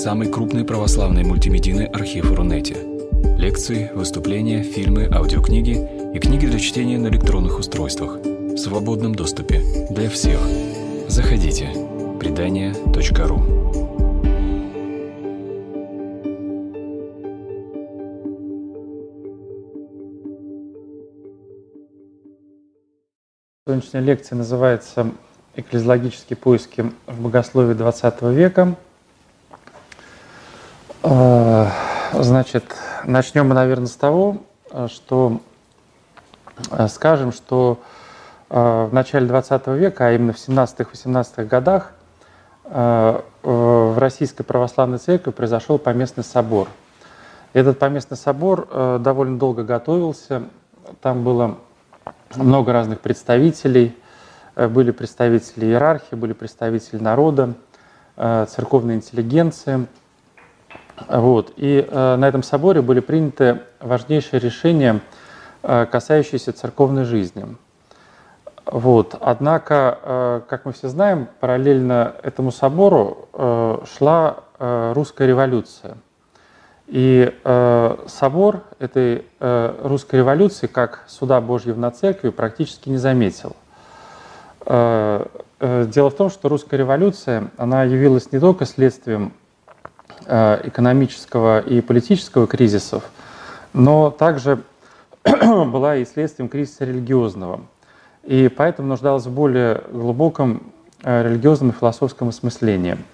самый крупный православный мультимедийный архив Рунете. Лекции, выступления, фильмы, аудиокниги и книги для чтения на электронных устройствах в свободном доступе для всех. Заходите. Предания.ру Сегодняшняя лекция называется «Экклезиологические поиски в богословии XX века». А, значит, начнем мы, наверное, с того, что а, скажем, что а, в начале XX века, а именно в 17-18 годах, в Российской Православной Церкви произошел поместный собор. Этот поместный собор довольно долго готовился. Там было много разных представителей. Э, были представители иерархии, были представители народа, церковной интеллигенции. Вот. И э, на этом соборе были приняты важнейшие решения, касающиеся церковной жизни. Вот. Однако, как мы все знаем, параллельно этому собору шла русская революция – и э, собор этой э, русской революции, как суда Божьего на церкви, практически не заметил. Э, э, дело в том, что русская революция, она явилась не только следствием э, экономического и политического кризисов, но также была и следствием кризиса религиозного. И поэтому нуждалась в более глубоком э, религиозном и философском осмыслении –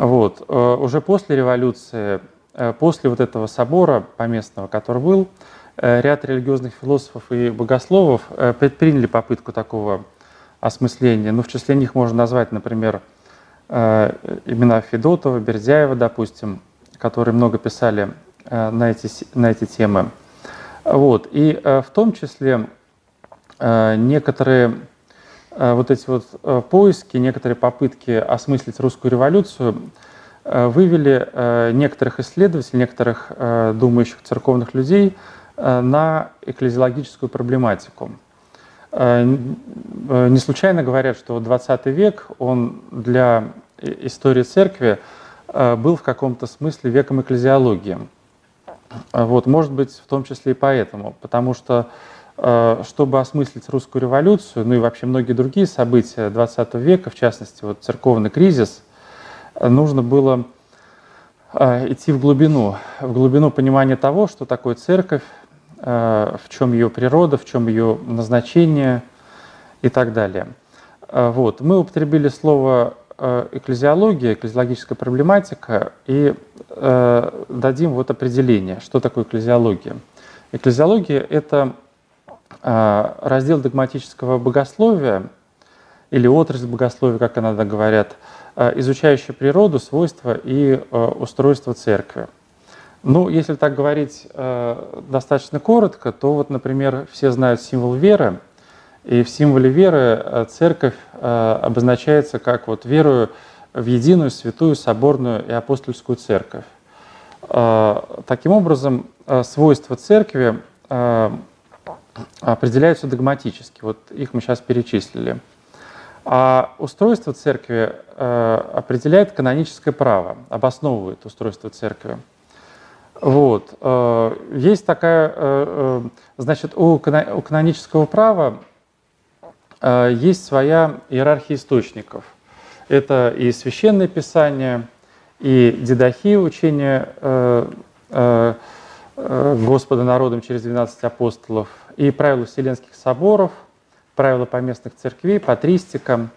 вот. Э, уже после революции, э, после вот этого собора поместного, который был, э, ряд религиозных философов и богословов предприняли попытку такого осмысления. Ну, в числе них можно назвать, например, имена Федотова, Бердяева, допустим, которые много писали на эти, на эти темы. Вот. И в том числе некоторые Э, вот эти вот э, поиски, некоторые попытки осмыслить русскую революцию э, вывели некоторых исследователей, некоторых думающих церковных людей на экклезиологическую проблематику. Не случайно говорят, что 20 век, он для истории церкви был в каком-то смысле веком экклезиологии. Вот, может быть, в том числе и поэтому, потому что Э, чтобы осмыслить русскую революцию, ну и вообще многие другие события XX века, в частности, вот церковный кризис, нужно было э, идти в глубину, в глубину понимания того, что такое церковь, э, в чем ее природа, в чем ее назначение и так далее. Вот. Мы употребили слово экклезиология, экклезиологическая проблематика, и дадим вот определение, что такое экклезиология. Экклезиология – это раздел догматического богословия или отрасль богословия, как иногда говорят, изучающая природу, свойства и устройство церкви. Ну, если так говорить достаточно коротко, то вот, например, все знают символ веры, и в символе веры церковь обозначается как вот верую в единую, святую, соборную и апостольскую церковь. Таким образом, свойства церкви определяются догматически. Вот их мы сейчас перечислили. А устройство церкви э, определяет каноническое право, обосновывает устройство церкви. Вот. Э, есть такая, э, значит, у канонического права есть своя иерархия источников. Это и священное писание, и дедахия учения Господа народом через 12 апостолов, и правила Вселенских соборов, правила поместных церквей, патристика.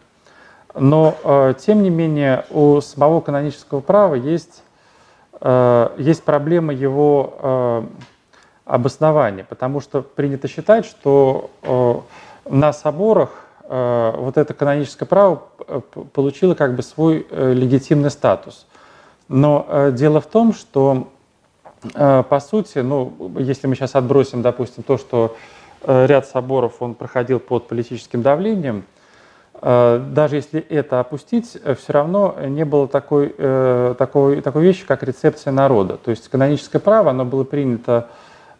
Но, э, тем не менее, у самого канонического права есть, э, есть проблема его э, обоснования, потому что принято считать, что на соборах вот это каноническое право получило как бы свой легитимный статус. Но дело в том, что по сути, ну, если мы сейчас отбросим, допустим, то, что Э, ряд соборов он проходил под политическим давлением. Э, даже если это опустить, э, все равно не было такой, такой, такой вещи, как рецепция народа. То есть каноническое право, оно было принято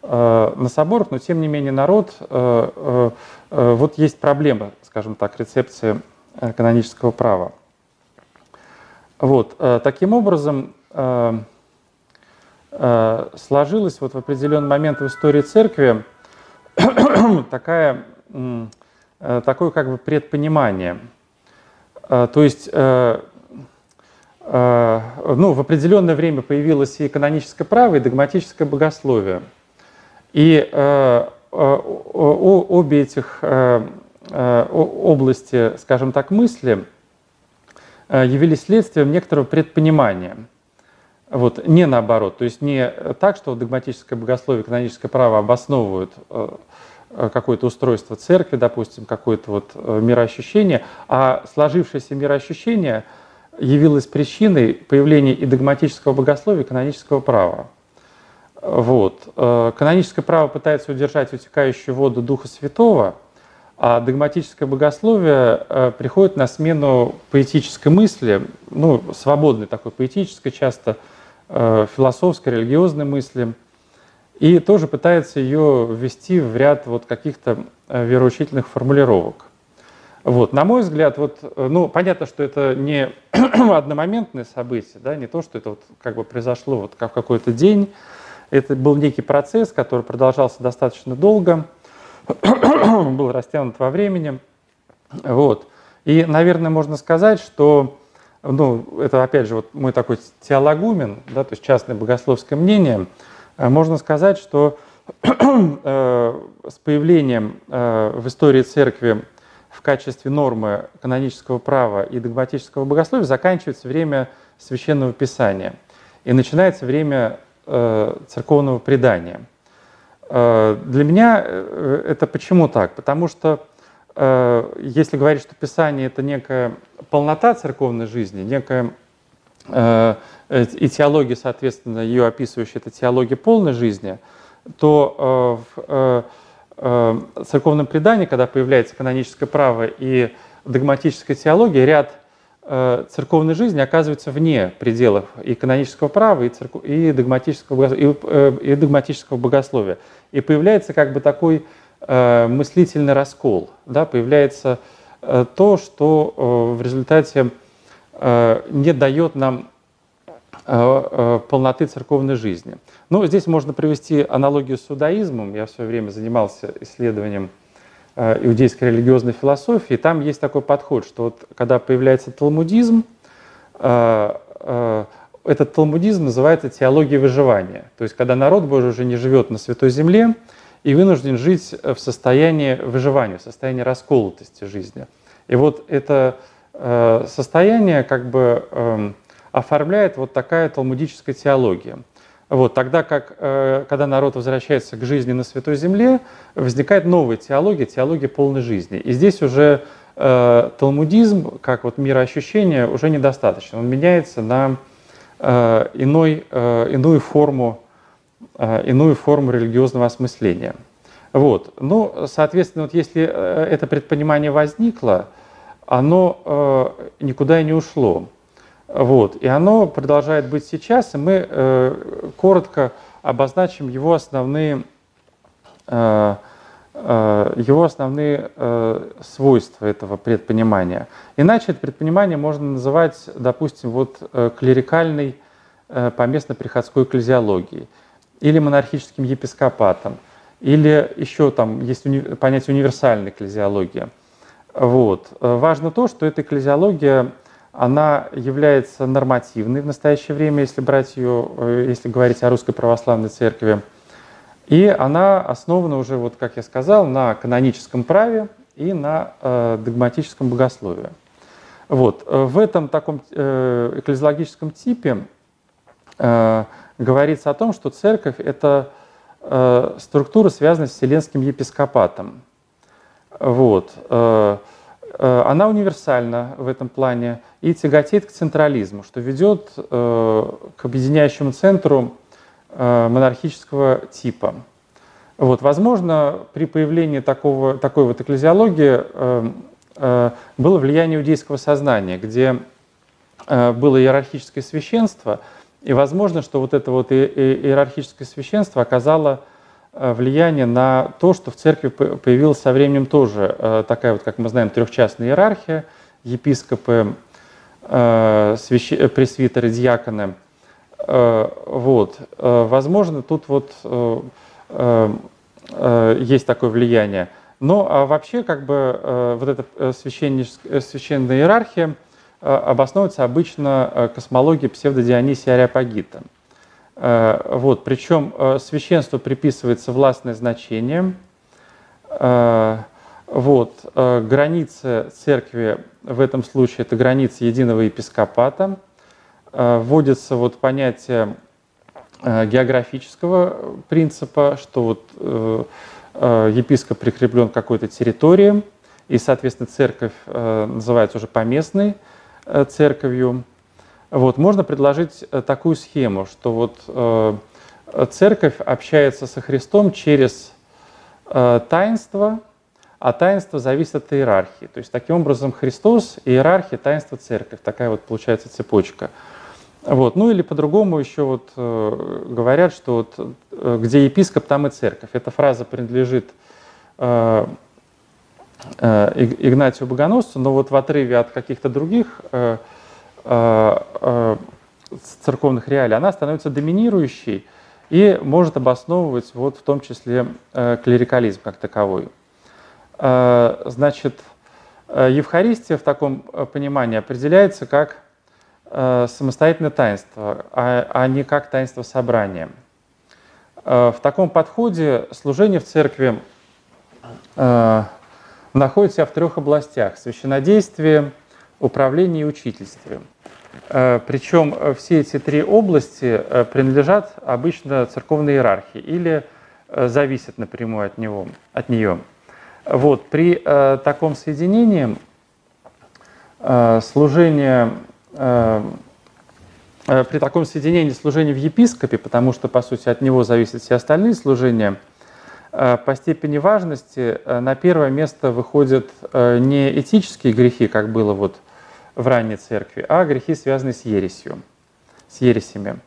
на соборах, но тем не менее народ, вот есть проблема, скажем так, рецепции канонического права. Вот, таким образом, сложилась вот в определенный момент в истории церкви такая, такое как бы предпонимание. То есть Э, ну, в определенное время появилось и каноническое право, и догматическое богословие. И э, э, обе этих области, скажем так, мысли явились следствием некоторого предпонимания. Вот, не наоборот, то есть не так, что догматическое богословие и каноническое право обосновывают какое-то устройство церкви, допустим, какое-то вот мироощущение, а сложившееся мироощущение – явилась причиной появления и догматического богословия, и канонического права. Вот. Э, каноническое право пытается удержать утекающую воду Духа Святого, а догматическое богословие э, приходит на смену поэтической мысли, ну, свободной такой поэтической, часто э, философской, религиозной мысли, и тоже пытается ее ввести в ряд вот каких-то вероучительных формулировок. Вот, на мой взгляд, вот, э, ну, понятно, что это не одномоментное событие, да, не то, что это вот как бы произошло вот как в какой-то день. Это был некий процесс, который продолжался достаточно долго, был растянут во времени. Вот. И, наверное, можно сказать, что, ну, это опять же вот мой такой теологумен, да, то есть частное богословское мнение, э, можно сказать, что э, с появлением в истории церкви в качестве нормы канонического права и догматического богословия заканчивается время священного писания и начинается время э, церковного предания. Э, для меня э, это почему так? Потому что э, если говорить, что Писание это некая полнота церковной жизни, некая э, и теология, соответственно, ее описывающая, это теология полной жизни, то э, в, э, э, церковном предании, когда появляется каноническое право и догматическая теология, ряд э, церковной жизни оказывается вне пределов и канонического права, и, церкв... и, догматического, и, э, и догматического богословия. И появляется как бы такой э, мыслительный раскол, да, появляется э, то, что э, в результате э, не дает нам Э, э, полноты церковной жизни. Ну, здесь можно привести аналогию с иудаизмом. Я в свое время занимался исследованием э, иудейской религиозной философии. Там есть такой подход, что вот когда появляется талмудизм, этот талмудизм называется теологией выживания. То есть когда народ Божий уже не живет на Святой Земле и вынужден жить в состоянии выживания, в состоянии расколотости жизни. И вот это состояние как бы эм, оформляет вот такая талмудическая теология. Вот, тогда как, э, когда народ возвращается к жизни на Святой Земле, возникает новая теология, теология полной жизни. И здесь уже э, талмудизм, как вот мироощущение, уже недостаточно. Он меняется на э, иной, э, иную, форму, э, иную форму религиозного осмысления. Вот. Ну, соответственно, вот если э, это предпонимание возникло, оно э, никуда и не ушло. Вот. И оно продолжает быть сейчас, и мы э, коротко обозначим его основные, э, э, его основные э, свойства этого предпонимания. Иначе это предпонимание можно называть, допустим, вот, э, клерикальной э, поместно-приходской экклезиологией или монархическим епископатом, или еще там есть уни понятие универсальной экклезиологии. Вот. Э, важно то, что эта экклезиология она является нормативной в настоящее время, если брать ее, э, если говорить о русской православной церкви. И она основана уже, вот как я сказал, на каноническом праве и на э, догматическом богословии. Вот. Э, в этом таком э, экклезиологическом типе э, говорится о том, что церковь – это э, структура, связанная с Вселенским епископатом. Вот. Э, она универсальна в этом плане и тяготеет к централизму, что ведет э, к объединяющему центру э, монархического типа. Вот, возможно, при появлении такого, такой вот экклезиологии было влияние иудейского сознания, где было иерархическое священство, и возможно, что вот это вот иерархическое священство оказало Э, влияние на то, что в церкви появилась со временем тоже э, такая вот, как мы знаем, трехчастная иерархия, епископы, пресвитеры, диаконы. Вот. Возможно, тут вот есть такое влияние. Но а вообще, как бы, вот эта священная иерархия обосновывается обычно космологией псевдодионисия Ариапагита. Вот. Причем священству приписывается властное значение – Э, вот, э, границы церкви в этом случае это границы единого епископата. Э, вводится вот понятие географического принципа, что вот епископ прикреплен к какой-то территории, и, соответственно, церковь называется уже поместной церковью. Вот, можно предложить такую схему, что вот церковь общается со Христом через Э, таинство, а таинство зависит от иерархии. То есть таким образом Христос, иерархия, таинство, церковь. Такая вот получается цепочка. Вот. Ну или по-другому еще вот э, говорят, что вот, э, где епископ, там и церковь. Эта фраза принадлежит э, э, Игнатию Богоносцу, но вот в отрыве от каких-то других э, э, э, церковных реалий она становится доминирующей, и может обосновывать вот в том числе э, клерикализм как таковой. Э, значит, э, Евхаристия в таком понимании определяется как самостоятельное таинство, а, а не как таинство собрания. В таком подходе служение в церкви находит себя в трех областях – священнодействие, управление и учительстве – Э, Причем э, все эти три области э, принадлежат обычно церковной иерархии или зависят напрямую от, него, от нее. Вот, при таком соединении служение при таком соединении служения в епископе, потому что, по сути, от него зависят все остальные служения, по степени важности на первое место выходят не этические грехи, как было вот в ранней церкви, а грехи, связанные с ересью, с ересями.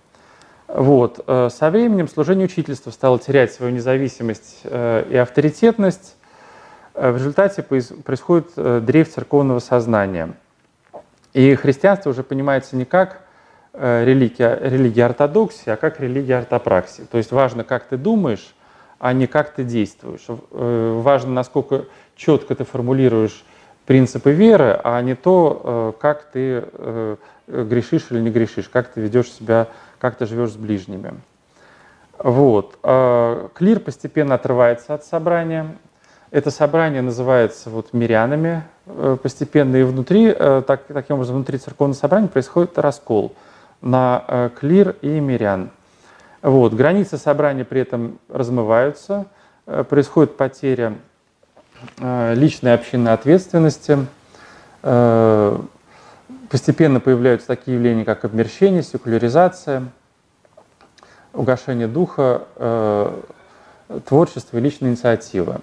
Вот. Э, со временем служение учительства стало терять свою независимость э, и авторитетность. Э, в результате происходит дрейф церковного сознания. И христианство уже понимается не как религия, религия ортодоксии, а как религия ортопраксии. То есть важно, как ты думаешь, а не как ты действуешь. Важно, насколько четко ты формулируешь принципы веры, а не то, э, как ты э, грешишь или не грешишь, как ты ведешь себя, как ты живешь с ближними. Вот. А клир постепенно отрывается от собрания. Это собрание называется вот мирянами э, постепенно, и внутри, так, таким образом, внутри церковного собрания происходит раскол на клир и мирян. Вот. Границы собрания при этом размываются, происходит потеря личной общинной ответственности. Э, постепенно появляются такие явления, как обмерщение, секуляризация, угошение духа, э, творчество и личная инициатива.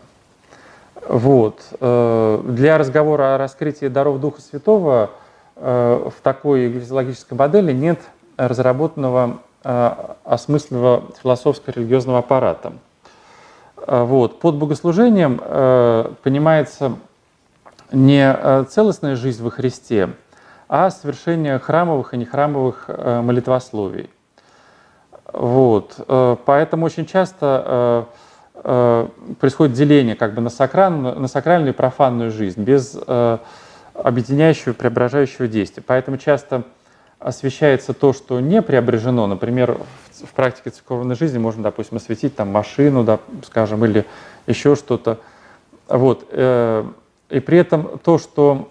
Вот. Для разговора о раскрытии даров Духа Святого в такой экклезиологической модели нет разработанного осмысленного философско-религиозного аппарата. Э, вот. Под богослужением э, понимается не э, целостная жизнь во Христе, а совершение храмовых и нехрамовых э, молитвословий. Вот. Э, поэтому очень часто э, э, происходит деление как бы на, сакральную, на сакральную и профанную жизнь без объединяющего, преображающего действия. Поэтому часто освещается то, что не преображено. Например, в практике церковной жизни можно, допустим, осветить там машину, да, скажем, или еще что-то. Вот. Э, и при этом то, что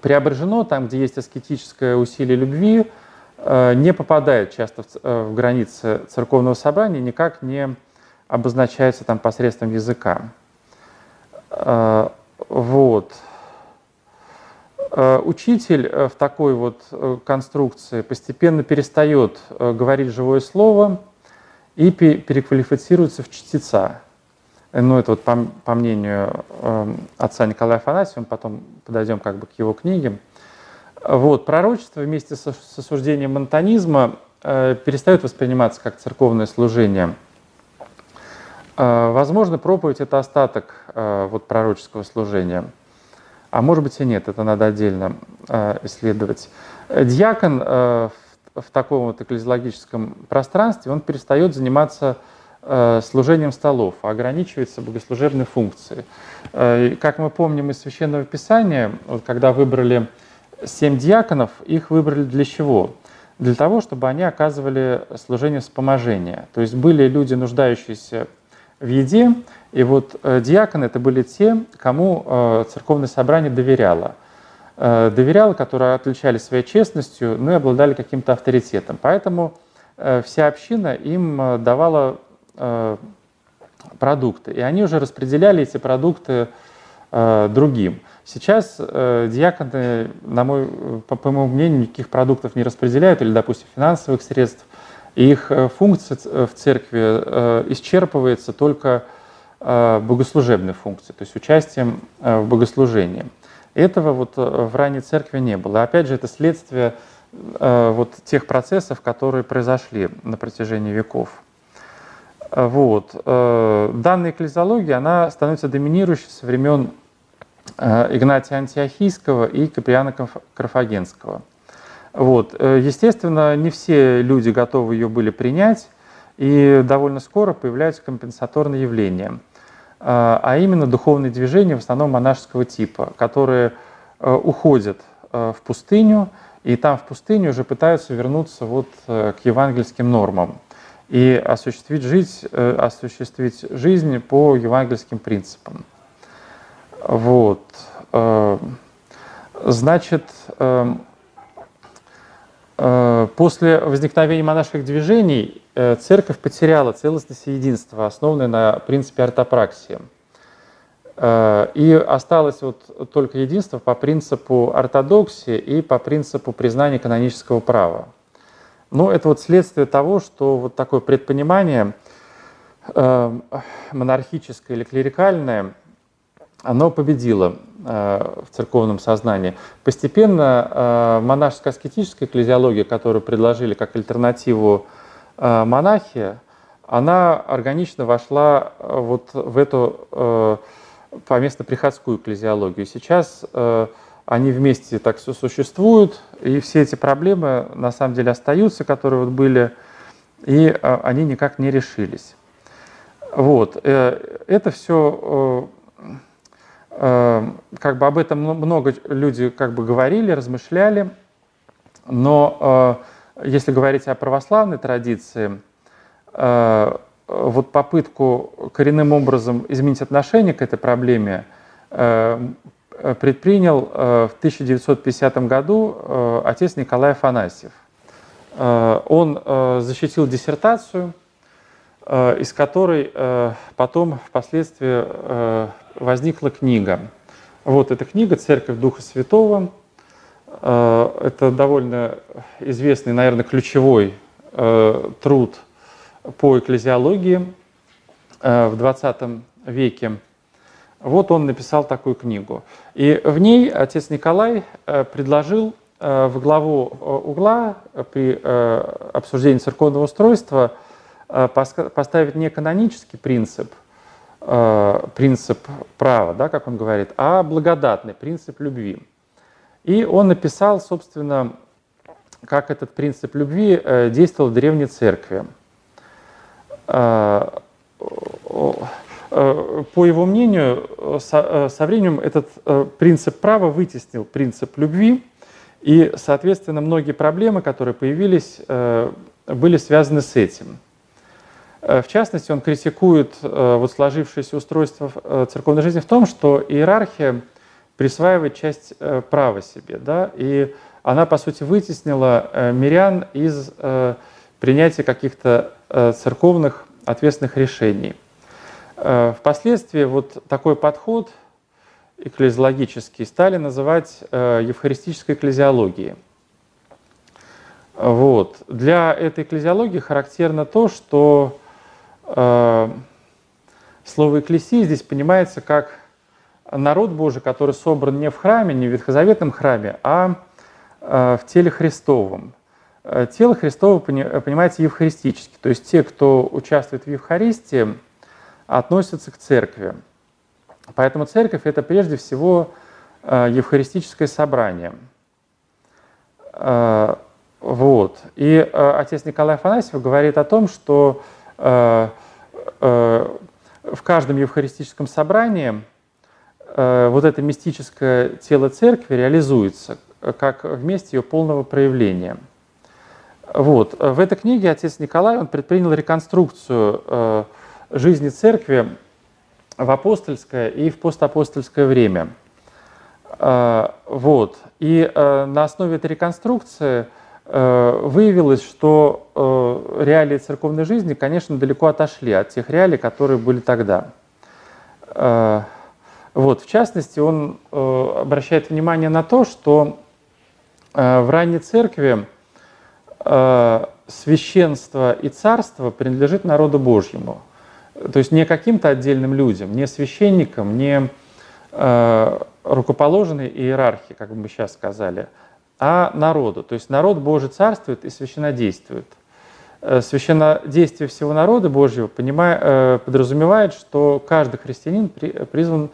преображено, там, где есть аскетическое усилие любви, э, не попадает часто в, э, в границы церковного собрания, никак не обозначается там посредством языка. Вот. Э, учитель э, в такой вот э, конструкции постепенно перестает говорить живое слово и переквалифицируется в чтеца. Ну, это вот по, по мнению отца Николая Афанасьева, мы потом подойдем как бы к его книге. Вот, пророчество вместе с, осуждением монтанизма перестает восприниматься как церковное служение. Возможно, проповедь – это остаток вот, пророческого служения – а может быть и нет, это надо отдельно исследовать. Диакон в таком вот экклезиологическом пространстве, он перестает заниматься служением столов, а ограничивается богослужебной функцией. Как мы помним из Священного Писания, вот когда выбрали семь диаконов, их выбрали для чего? Для того, чтобы они оказывали служение вспоможения. То есть были люди, нуждающиеся в еде, и вот э, диаконы это были те, кому э, церковное собрание доверяло. Э, доверяло, которые отличались своей честностью, ну и обладали каким-то авторитетом. Поэтому вся община им давала продукты, и они уже распределяли эти продукты другим. Сейчас диаконы, на мой, по, моему мнению, никаких продуктов не распределяют, или, допустим, финансовых средств, их функция в церкви исчерпывается только Э, богослужебной функции, то есть участием э, в богослужении. Этого вот э, в ранней церкви не было. Опять же, это следствие вот тех процессов, которые произошли на протяжении веков. Вот. Данная экклезиология, она становится доминирующей со времен Игнатия Антиохийского и Каприана Карфагенского. Вот. Естественно, не все люди готовы ее были принять, и довольно скоро появляются компенсаторные явления, а, а именно духовные движения, в основном монашеского типа, которые э, уходят э, в пустыню, и там в пустыню уже пытаются вернуться вот э, к евангельским нормам и осуществить жизнь, осуществить жизнь по евангельским принципам. Вот. Значит, после возникновения монашеских движений Э, церковь потеряла целостность и единство, основанное на принципе ортопраксии. Э, и осталось вот только единство по принципу ортодоксии и по принципу признания канонического права. Но это вот следствие того, что вот такое предпонимание э, монархическое или клерикальное, оно победило в церковном сознании. Постепенно монашеско-аскетическая экклезиология, которую предложили как альтернативу Э, монахия, она органично вошла э, вот в эту э, поместно-приходскую экклезиологию. Сейчас они вместе так все существуют, и все эти проблемы на самом деле остаются, которые вот были, и они никак не решились. Вот. Это все, как бы об этом много люди как бы говорили, размышляли, но если говорить о православной традиции, э, вот попытку коренным образом изменить отношение к этой проблеме э, предпринял э, в 1950 году отец Николай Афанасьев. Он защитил диссертацию, из которой потом впоследствии возникла книга. Вот эта книга «Церковь Духа Святого», Э, это довольно известный, наверное, ключевой э, труд по экклезиологии э, в 20 веке. Вот он написал такую книгу. И в ней отец Николай предложил в главу угла при обсуждении церковного устройства поставить не канонический принцип, принцип права, да, как он говорит, а благодатный принцип любви. И он написал, собственно, как этот принцип любви э, действовал в Древней Церкви. Э, э, по его мнению, со временем этот принцип права вытеснил принцип любви, и, соответственно, многие проблемы, которые появились, были связаны с этим. В частности, он критикует вот сложившееся устройство церковной жизни в том, что иерархия – присваивает часть э, права себе. Да? И она, по сути, вытеснила э, мирян из э, принятия каких-то церковных ответственных решений. Впоследствии вот такой подход экклезиологический стали называть евхаристической экклезиологией. Вот. Для этой экклезиологии характерно то, что э, слово «экклесия» здесь понимается как народ Божий, который собран не в храме, не в ветхозаветном храме, а э, в теле Христовом. Э, тело Христово понимается евхаристически, то есть те, кто участвует в Евхаристии, относятся к церкви. Поэтому церковь – это прежде всего евхаристическое собрание. Вот. И отец Николай Афанасьев говорит о том, что в каждом евхаристическом собрании вот это мистическое тело церкви реализуется как вместе ее полного проявления – вот. В этой книге отец Николай он предпринял реконструкцию э, жизни церкви в апостольское и в постапостольское время. Э, вот. И э, на основе этой реконструкции выявилось, что реалии церковной жизни, конечно, далеко отошли от тех реалий, которые были тогда. Вот. В частности, он обращает внимание на то, что в ранней церкви Э, священство и царство принадлежит народу Божьему. То есть не каким-то отдельным людям, не священникам, не э, рукоположенной иерархии, как бы мы сейчас сказали, а народу. То есть народ Божий царствует и священнодействует. Э, священнодействие всего народа Божьего понимая, э, подразумевает, что каждый христианин при, призван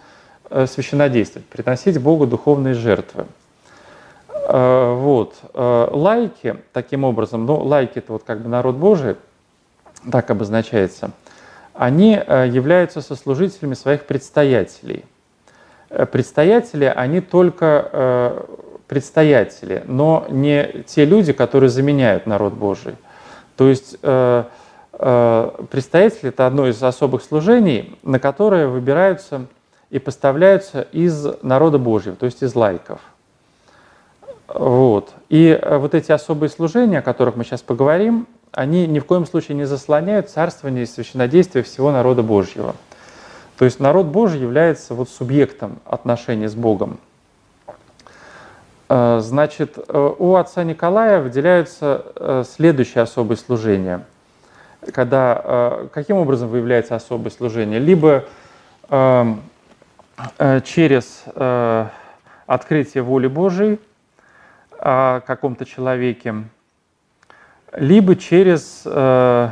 э, священодействовать, приносить Богу духовные жертвы. Э, вот. Э, лайки, таким образом, ну, лайки это вот как бы народ Божий, так обозначается, они э, являются сослужителями своих предстоятелей. Предстоятели, они только предстоятели, но не те люди, которые заменяют народ Божий. То есть предстоятели – это одно из особых служений, на которое выбираются и поставляются из народа Божьего, то есть из лайков. Вот. И э, вот эти особые служения, о которых мы сейчас поговорим, они ни в коем случае не заслоняют царствование и священнодействие всего народа Божьего. То есть народ Божий является вот субъектом отношений с Богом. Э, значит, э, у отца Николая выделяются следующие особые служения. Когда, каким образом выявляется особое служение? Либо через открытие воли Божией, о каком-то человеке, либо через э,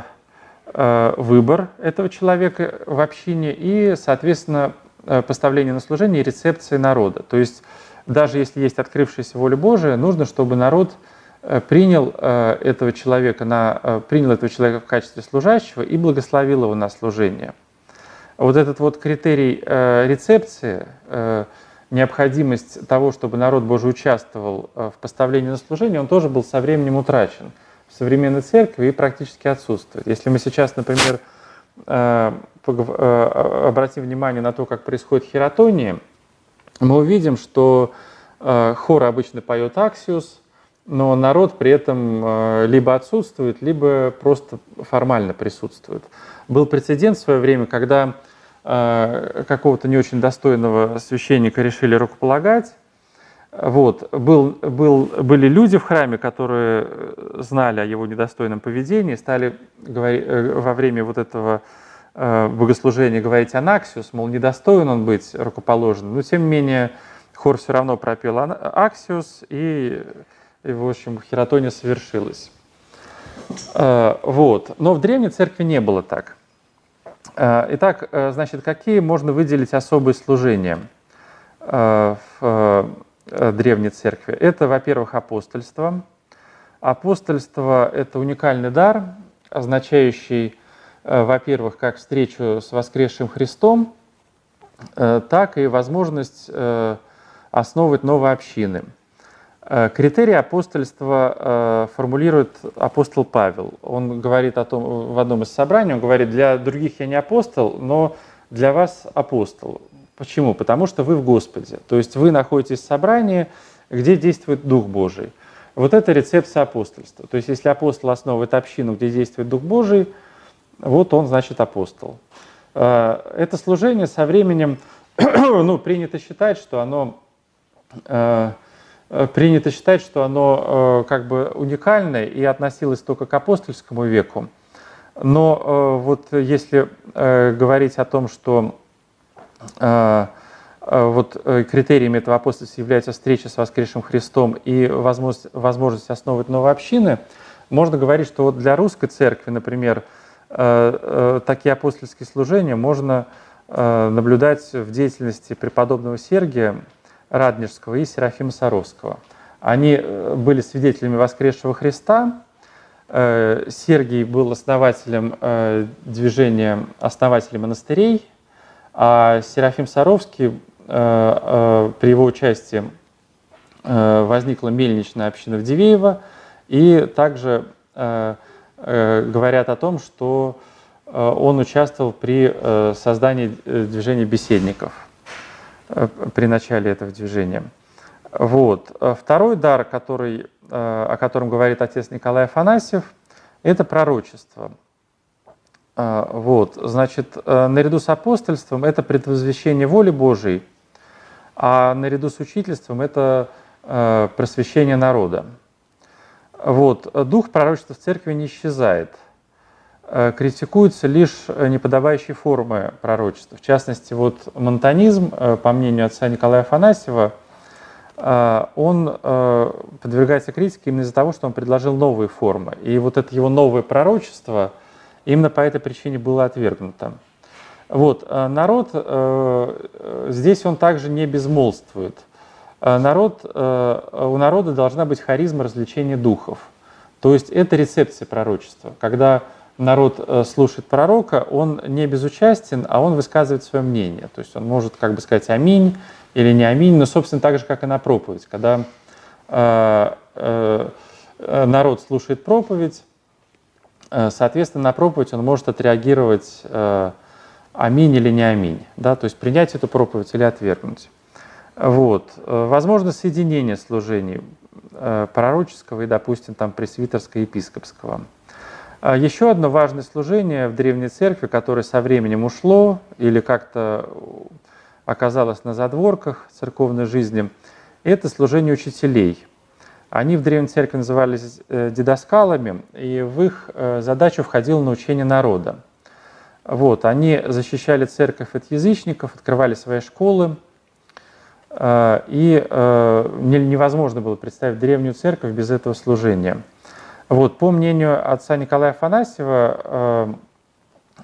э, выбор этого человека в общине и, соответственно, э, поставление на служение и рецепции народа. То есть даже если есть открывшаяся воля Божия, нужно, чтобы народ э, принял э, этого человека на, принял этого человека в качестве служащего и благословил его на служение. Вот этот вот критерий рецепции необходимость того, чтобы народ Божий участвовал э, в поставлении на служение, он тоже был со временем утрачен в современной церкви и практически отсутствует. Если мы сейчас, например, э, э, обратим внимание на то, как происходит хератония, мы увидим, что хор обычно поет аксиус, но народ при этом либо отсутствует, либо просто формально присутствует. Был прецедент в свое время, когда Э, какого-то не очень достойного священника решили рукополагать. Вот. Был, был, были люди в храме, которые знали о его недостойном поведении, стали говорить, э, во время вот этого э, богослужения говорить Анаксиус, мол, недостоин он быть рукоположенным. Но тем не менее хор все равно пропел Аксиус, и, и в общем, хератония совершилась. Вот. Но в Древней Церкви не было так. Э, итак, э, значит, какие можно выделить особые служения э, в Древней Церкви? Это, во-первых, апостольство. Апостольство – это уникальный дар, означающий, во-первых, как встречу с воскресшим Христом, так и возможность основывать новые общины – Э, критерии апостольства э, формулирует апостол Павел. Он говорит о том в одном из собраний, он говорит, для других я не апостол, но для вас апостол. Почему? Потому что вы в Господе. То есть вы находитесь в собрании, где действует Дух Божий. Вот это рецепция апостольства. То есть если апостол основывает общину, где действует Дух Божий, вот он, значит, апостол. Э, это служение со временем, ну, принято считать, что оно Э, принято считать, что оно э, как бы уникальное и относилось только к апостольскому веку. Но э, вот если говорить о том, что вот критериями этого апостольства является встреча с воскресшим Христом и возможность, возможность основывать новые общины, можно говорить, что вот для русской церкви, например, такие апостольские служения можно наблюдать в деятельности преподобного Сергия, Раднежского и Серафима Саровского. Они были свидетелями воскресшего Христа. Сергий был основателем движения, основателем монастырей, а Серафим Саровский при его участии возникла мельничная община в Дивеево, и также говорят о том, что он участвовал при создании движения беседников – Э, при начале этого движения. Вот. Э, второй дар, который, э, о котором говорит отец Николай Афанасьев, это пророчество. Вот. Значит, наряду с апостольством это предвозвещение воли Божией, а наряду с учительством это просвещение народа. Вот. Дух пророчества в церкви не исчезает – Э, критикуются лишь э, неподобающие формы пророчества. В частности, вот монтанизм, э, по мнению отца Николая Афанасьева, он подвергается критике именно из-за того, что он предложил новые формы. И вот это его новое пророчество именно по этой причине было отвергнуто. Вот, народ, здесь он также не безмолвствует. Народ, у народа должна быть харизма развлечения духов. То есть это рецепция пророчества, когда народ э, слушает пророка, он не безучастен, а он высказывает свое мнение. То есть он может как бы сказать аминь или не аминь, но, собственно, так же, как и на проповедь. Когда э, э, народ слушает проповедь, э, соответственно, на проповедь он может отреагировать э, аминь или не аминь, да, то есть принять эту проповедь или отвергнуть. Вот. Э, возможно соединение служений э, пророческого и, допустим, там, пресвитерского епископского. А еще одно важное служение в Древней Церкви, которое со временем ушло или как-то оказалось на задворках церковной жизни, это служение учителей. Они в Древней Церкви назывались э, дидоскалами, и в их задачу входило научение народа. Вот, они защищали церковь от язычников, открывали свои школы, и невозможно было представить древнюю церковь без этого служения. Вот, по мнению отца Николая Афанасьева,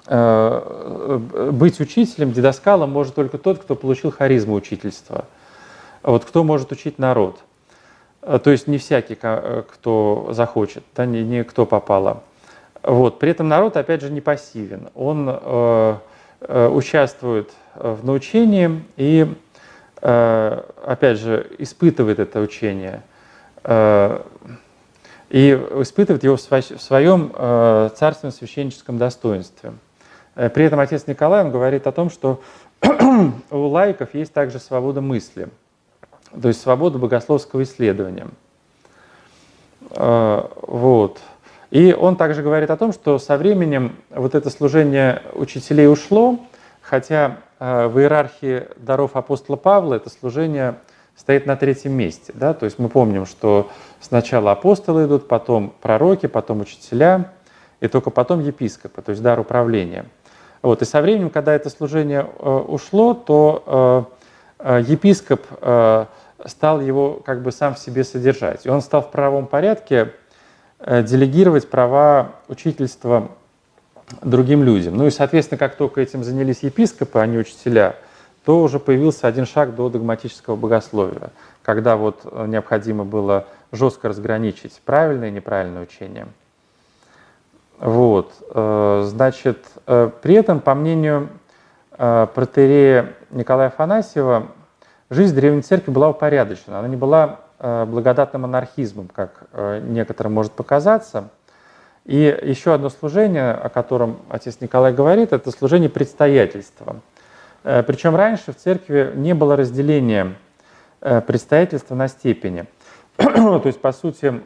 э, быть учителем, дедоскалом может только тот, кто получил харизму учительства. Вот кто может учить народ. То есть не всякий, кто захочет, да, не, не кто попало. Вот. При этом народ, опять же, не пассивен. Он э, участвует в научении и, опять же, испытывает это учение и испытывает его в своем э, царственном священническом достоинстве. Э, при этом отец Николай он говорит о том, что у лайков есть также свобода мысли, то есть свобода богословского исследования. Э, вот. И он также говорит о том, что со временем вот это служение учителей ушло, хотя в иерархии даров апостола Павла это служение стоит на третьем месте. Да? То есть мы помним, что сначала апостолы идут, потом пророки, потом учителя, и только потом епископы, то есть дар управления. Вот. И со временем, когда это служение э, ушло, то э, э, епископ э, стал его как бы сам в себе содержать. И он стал в правом порядке э, делегировать права учительства другим людям. Ну и, соответственно, как только этим занялись епископы, а не учителя – то уже появился один шаг до догматического богословия, когда вот э, необходимо было жестко разграничить правильное и неправильное учение. Вот. Э, значит, э, при этом, по мнению протерея Николая Афанасьева, жизнь Древней Церкви была упорядочена. Она не была благодатным анархизмом, как некоторым может показаться. И еще одно служение, о котором отец Николай говорит, это служение предстоятельства – Э, Причем раньше в церкви не было разделения э, предстоятельства на степени. То есть, по сути,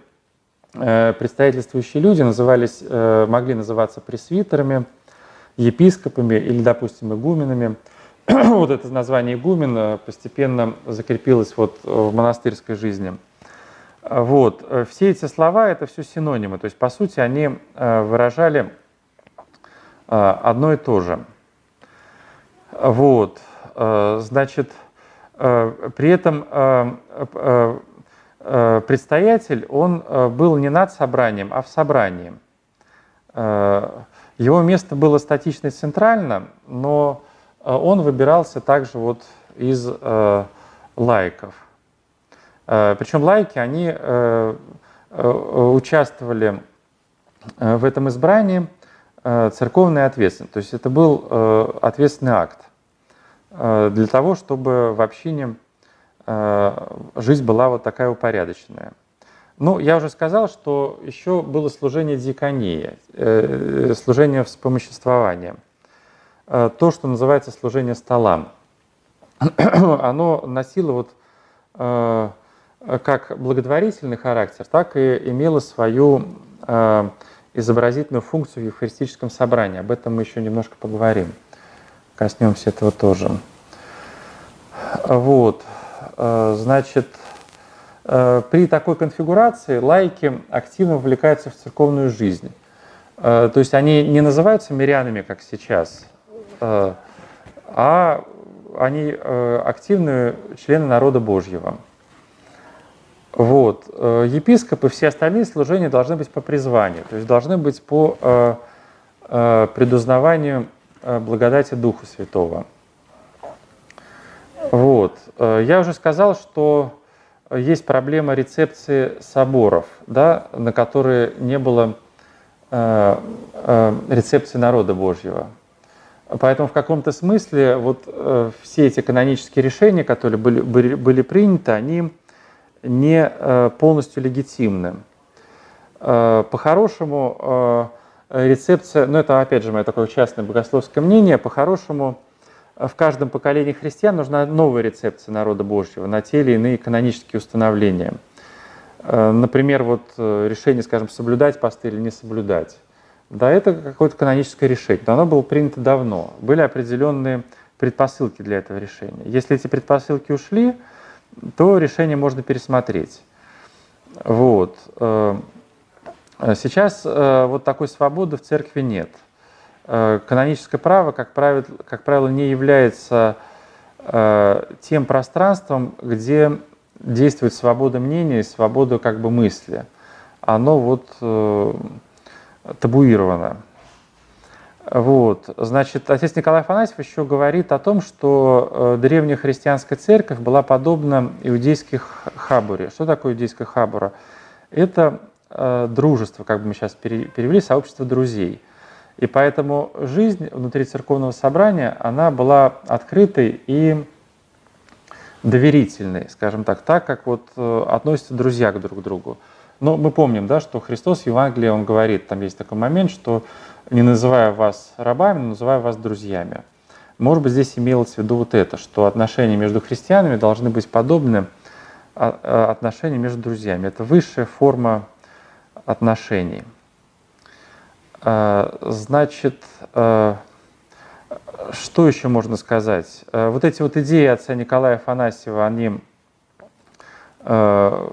э, предстоятельствующие люди назывались, могли называться пресвитерами, епископами или, допустим, игуменами. Вот это название игумен постепенно закрепилось вот в монастырской жизни. Вот. Все эти слова – это все синонимы. То есть, по сути, они выражали одно и то же – вот, э, значит, э, при этом э, предстоятель, он был не над собранием, а в собрании. Его место было статично и центрально, но он выбирался также вот из лайков. Причем лайки, они участвовали в этом избрании церковной ответственности. То есть это был ответственный акт для того, чтобы в общине жизнь была вот такая упорядоченная. Ну, я уже сказал, что еще было служение диаконии, э, служение вспомоществования. Э, то, что называется служение столам. Оно носило вот э, как благотворительный характер, так и имело свою э, изобразительную функцию в евхаристическом собрании. Об этом мы еще немножко поговорим. Коснемся этого тоже. Вот. Э, значит, Э, при такой конфигурации лайки активно вовлекаются в церковную жизнь. Э, то есть они не называются мирянами, как сейчас, э, а они активные члены народа Божьего. Вот. Епископы, все остальные служения должны быть по призванию, то есть должны быть по предузнаванию благодати Духа Святого. Вот. Я уже сказал, что есть проблема рецепции соборов, да, на которые не было э, э, рецепции народа Божьего. Поэтому в каком-то смысле вот э, все эти канонические решения, которые были, были, были приняты, они не э, полностью легитимны. Э, по-хорошему, э, рецепция, ну это опять же мое такое частное богословское мнение, по-хорошему в каждом поколении христиан нужна новая рецепция народа Божьего на те или иные канонические установления. Например, вот решение, скажем, соблюдать посты или не соблюдать. Да, это какое-то каноническое решение, но оно было принято давно. Были определенные предпосылки для этого решения. Если эти предпосылки ушли, то решение можно пересмотреть. Вот. Э, сейчас вот такой свободы в церкви нет – Э, каноническое право, как правило, как правило не является э, тем пространством, где действует свобода мнения и свобода как бы мысли. Оно вот э, табуировано. Вот. Значит, отец Николай Афанасьев еще говорит о том, что древняя христианская церковь была подобна иудейской хабуре. Что такое иудейская хабура? Это дружество, как бы мы сейчас перевели, сообщество друзей – и поэтому жизнь внутри церковного собрания, она была открытой и доверительной, скажем так, так, как вот э, относятся друзья к друг другу. Но мы помним, да, что Христос в Евангелии, Он говорит, там есть такой момент, что не называя вас рабами, но называя вас друзьями. Может быть, здесь имелось в виду вот это, что отношения между христианами должны быть подобны а, а, отношениям между друзьями. Это высшая форма отношений. А, значит, что еще можно сказать? Вот эти вот идеи отца Николая Афанасьева, они ну,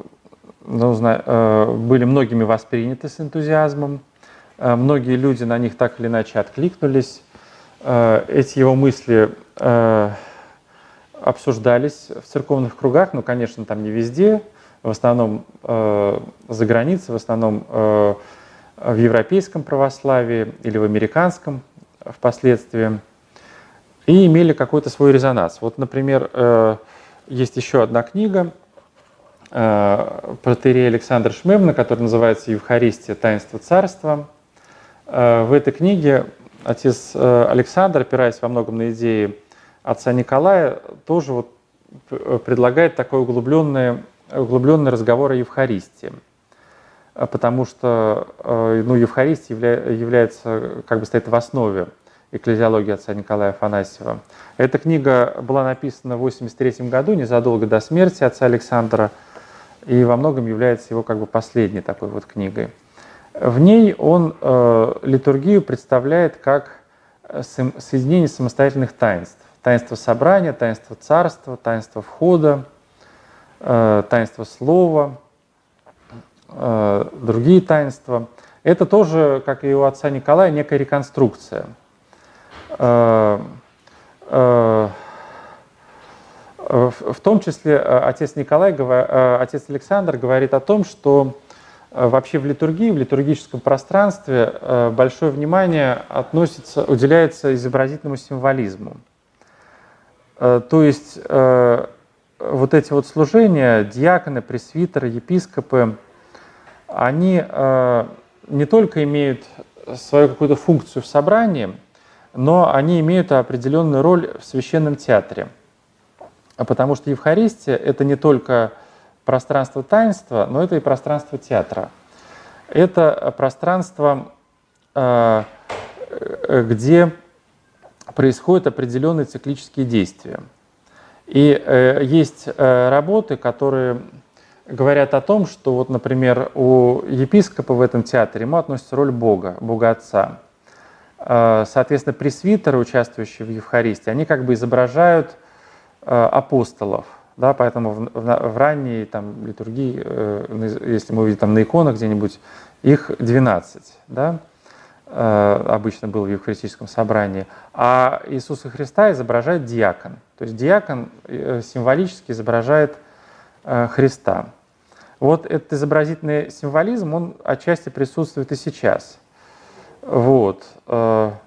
были многими восприняты с энтузиазмом. Многие люди на них так или иначе откликнулись. Эти его мысли обсуждались в церковных кругах, но, конечно, там не везде, в основном за границей, в основном в европейском православии или в американском впоследствии, и имели какой-то свой резонанс. Вот, например, э, есть еще одна книга э, протерея Александра Шмемна, которая называется «Евхаристия. Таинство Царства». Э, в этой книге отец Александр, опираясь во многом на идеи отца Николая, тоже вот предлагает такой углубленный, углубленный разговор о Евхаристии – потому что э, ну, Евхаристия явля, является, как бы стоит в основе экклезиологии отца Николая Афанасьева. Эта книга была написана в 1983 году, незадолго до смерти отца Александра, и во многом является его как бы последней такой вот книгой. В ней он э, литургию представляет как э, соединение самостоятельных таинств. Таинство собрания, таинство царства, таинство входа, э, таинство слова – Э, другие таинства. Это тоже, как и у отца Николая, некая реконструкция. Э, э, в том числе отец Николай, отец Александр говорит о том, что вообще в литургии, в литургическом пространстве большое внимание относится, уделяется изобразительному символизму. То есть вот эти вот служения, диаконы, пресвитеры, епископы, они э, не только имеют свою какую-то функцию в собрании, но они имеют определенную роль в священном театре. Потому что Евхаристия – это не только пространство таинства, но это и пространство театра. Это пространство, э, где происходят определенные циклические действия. И э, есть э, работы, которые говорят о том, что вот, например, у епископа в этом театре ему относится роль Бога, Бога Отца. Э, соответственно, пресвитеры, участвующие в Евхаристии, они как бы изображают э, апостолов. Да, поэтому в, в, в ранней там, литургии, э, если мы увидим там, на иконах где-нибудь, их 12. Да? Э, обычно был в Евхаристическом собрании, а Иисуса Христа изображает диакон. То есть диакон э, символически изображает э, Христа. Вот этот изобразительный символизм, он отчасти присутствует и сейчас. Вот. То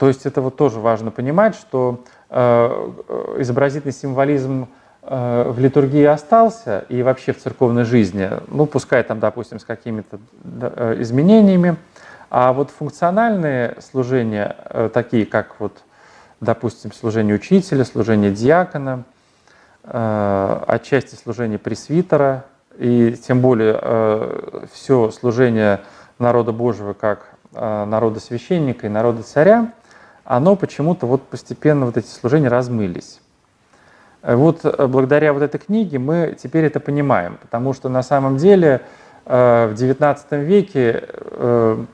есть это вот тоже важно понимать, что изобразительный символизм Э, в литургии остался и вообще в церковной жизни, ну, пускай там, допустим, с какими-то э, изменениями, а вот функциональные служения, э, такие как вот, допустим, служение учителя, служение диакона, отчасти служение пресвитера, и тем более все служение народа Божьего как народа священника и народа царя, оно почему-то вот постепенно вот эти служения размылись. Вот э, благодаря вот этой книге мы теперь это понимаем, потому что на самом деле э, в XIX веке э,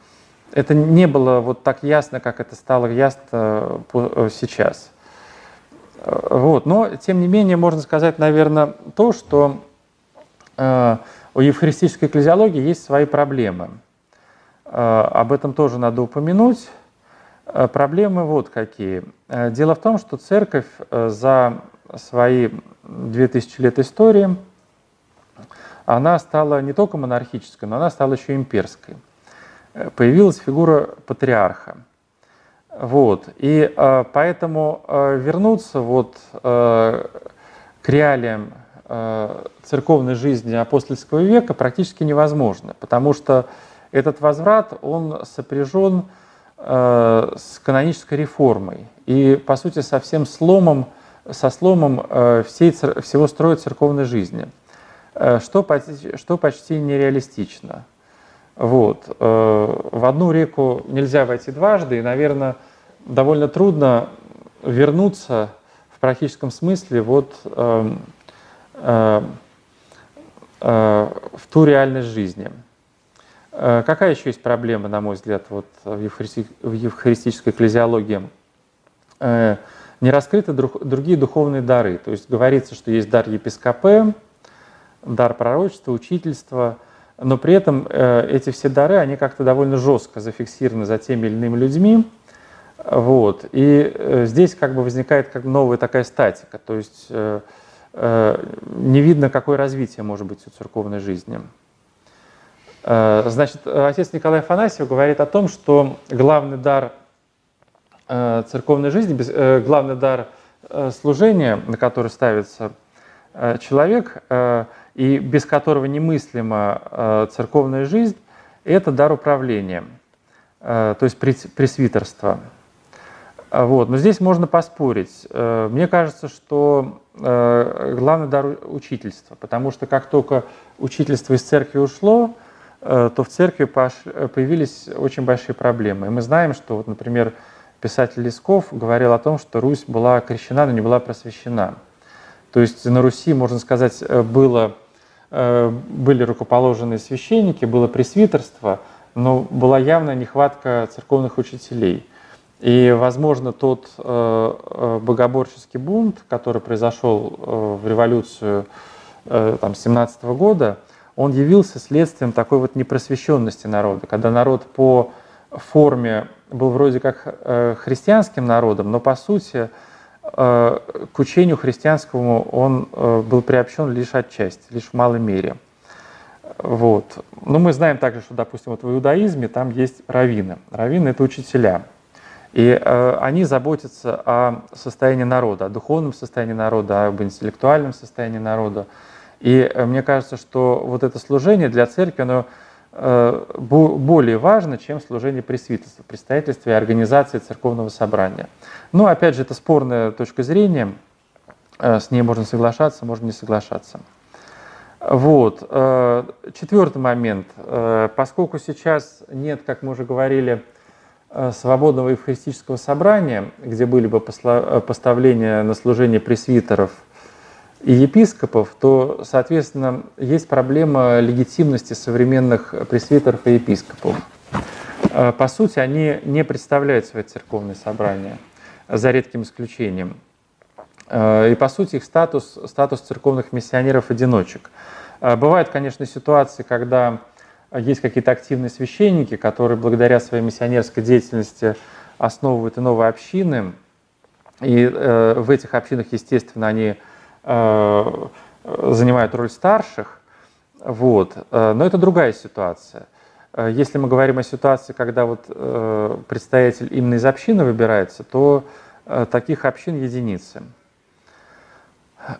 это не было вот так ясно, как это стало ясно сейчас. Вот. Но, тем не менее, можно сказать, наверное, то, что у евхаристической экклезиологии есть свои проблемы. Об этом тоже надо упомянуть. Проблемы вот какие. Дело в том, что церковь за свои 2000 лет истории, она стала не только монархической, но она стала еще имперской. Э, появилась фигура патриарха. Вот. И э, поэтому э, вернуться вот, э, к реалиям э, церковной жизни апостольского века практически невозможно, потому что этот возврат, он сопряжен э, с канонической реформой и, по сути, со всем сломом со сломом э, всей, всего строя церковной жизни, э, что почти, что почти нереалистично. Вот. Э, в одну реку нельзя войти дважды, и, наверное, довольно трудно вернуться в практическом смысле вот в ту реальность жизни. Какая еще есть проблема, на мой взгляд, вот в евхаристической экклезиологии? не раскрыты другие духовные дары. То есть говорится, что есть дар епископе, дар пророчества, учительства, но при этом э, эти все дары, они как-то довольно жестко зафиксированы за теми или иными людьми. Вот. И э, здесь как бы возникает как новая такая статика, то есть э, не видно, какое развитие может быть у церковной жизни. Значит, отец Николай Афанасьев говорит о том, что главный дар Э, церковной жизни, э, главный дар э, служения, на который ставится человек, и без которого немыслима церковная жизнь, это дар управления, то есть пресвитерство. Вот. Но здесь можно поспорить. Мне кажется, что главный дар учительства, потому что как только учительство из церкви ушло, то в церкви появились очень большие проблемы. И мы знаем, что, вот, например, писатель Лесков говорил о том, что Русь была крещена, но не была просвещена. То есть на Руси, можно сказать, э, было, э, были рукоположенные священники, было пресвитерство, но была явная нехватка церковных учителей. И, возможно, тот э, богоборческий бунт, который произошел в революцию там, 17 года, он явился следствием такой вот непросвещенности народа, когда народ по форме был вроде как э, христианским народом, но по сути э, к учению христианскому он э, был приобщен лишь отчасти, лишь в малой мере. Вот. Но мы знаем также, что, допустим, вот в иудаизме там есть раввины. Раввины – это учителя. И э, они заботятся о состоянии народа, о духовном состоянии народа, об интеллектуальном состоянии народа. И э, мне кажется, что вот это служение для церкви, оно э, более важно, чем служение представительства и организации церковного собрания. Но, опять же, это спорная точка зрения, э, с ней можно соглашаться, можно не соглашаться. Вот. Четвертый момент. Поскольку сейчас нет, как мы уже говорили, свободного евхаристического собрания, где были бы поставления на служение пресвитеров и епископов, то, соответственно, есть проблема легитимности современных пресвитеров и епископов. Э, по сути, они не представляют свои церковные собрания, за редким исключением. И, по сути, их статус, статус церковных миссионеров-одиночек. Бывают, конечно, ситуации, когда есть какие-то активные священники, которые благодаря своей миссионерской деятельности основывают и новые общины. И э, в этих общинах, естественно, они э, занимают роль старших. Вот. Э, но это другая ситуация. Э, если мы говорим о ситуации, когда вот, э, представитель именно из общины выбирается, то э, таких общин единицы.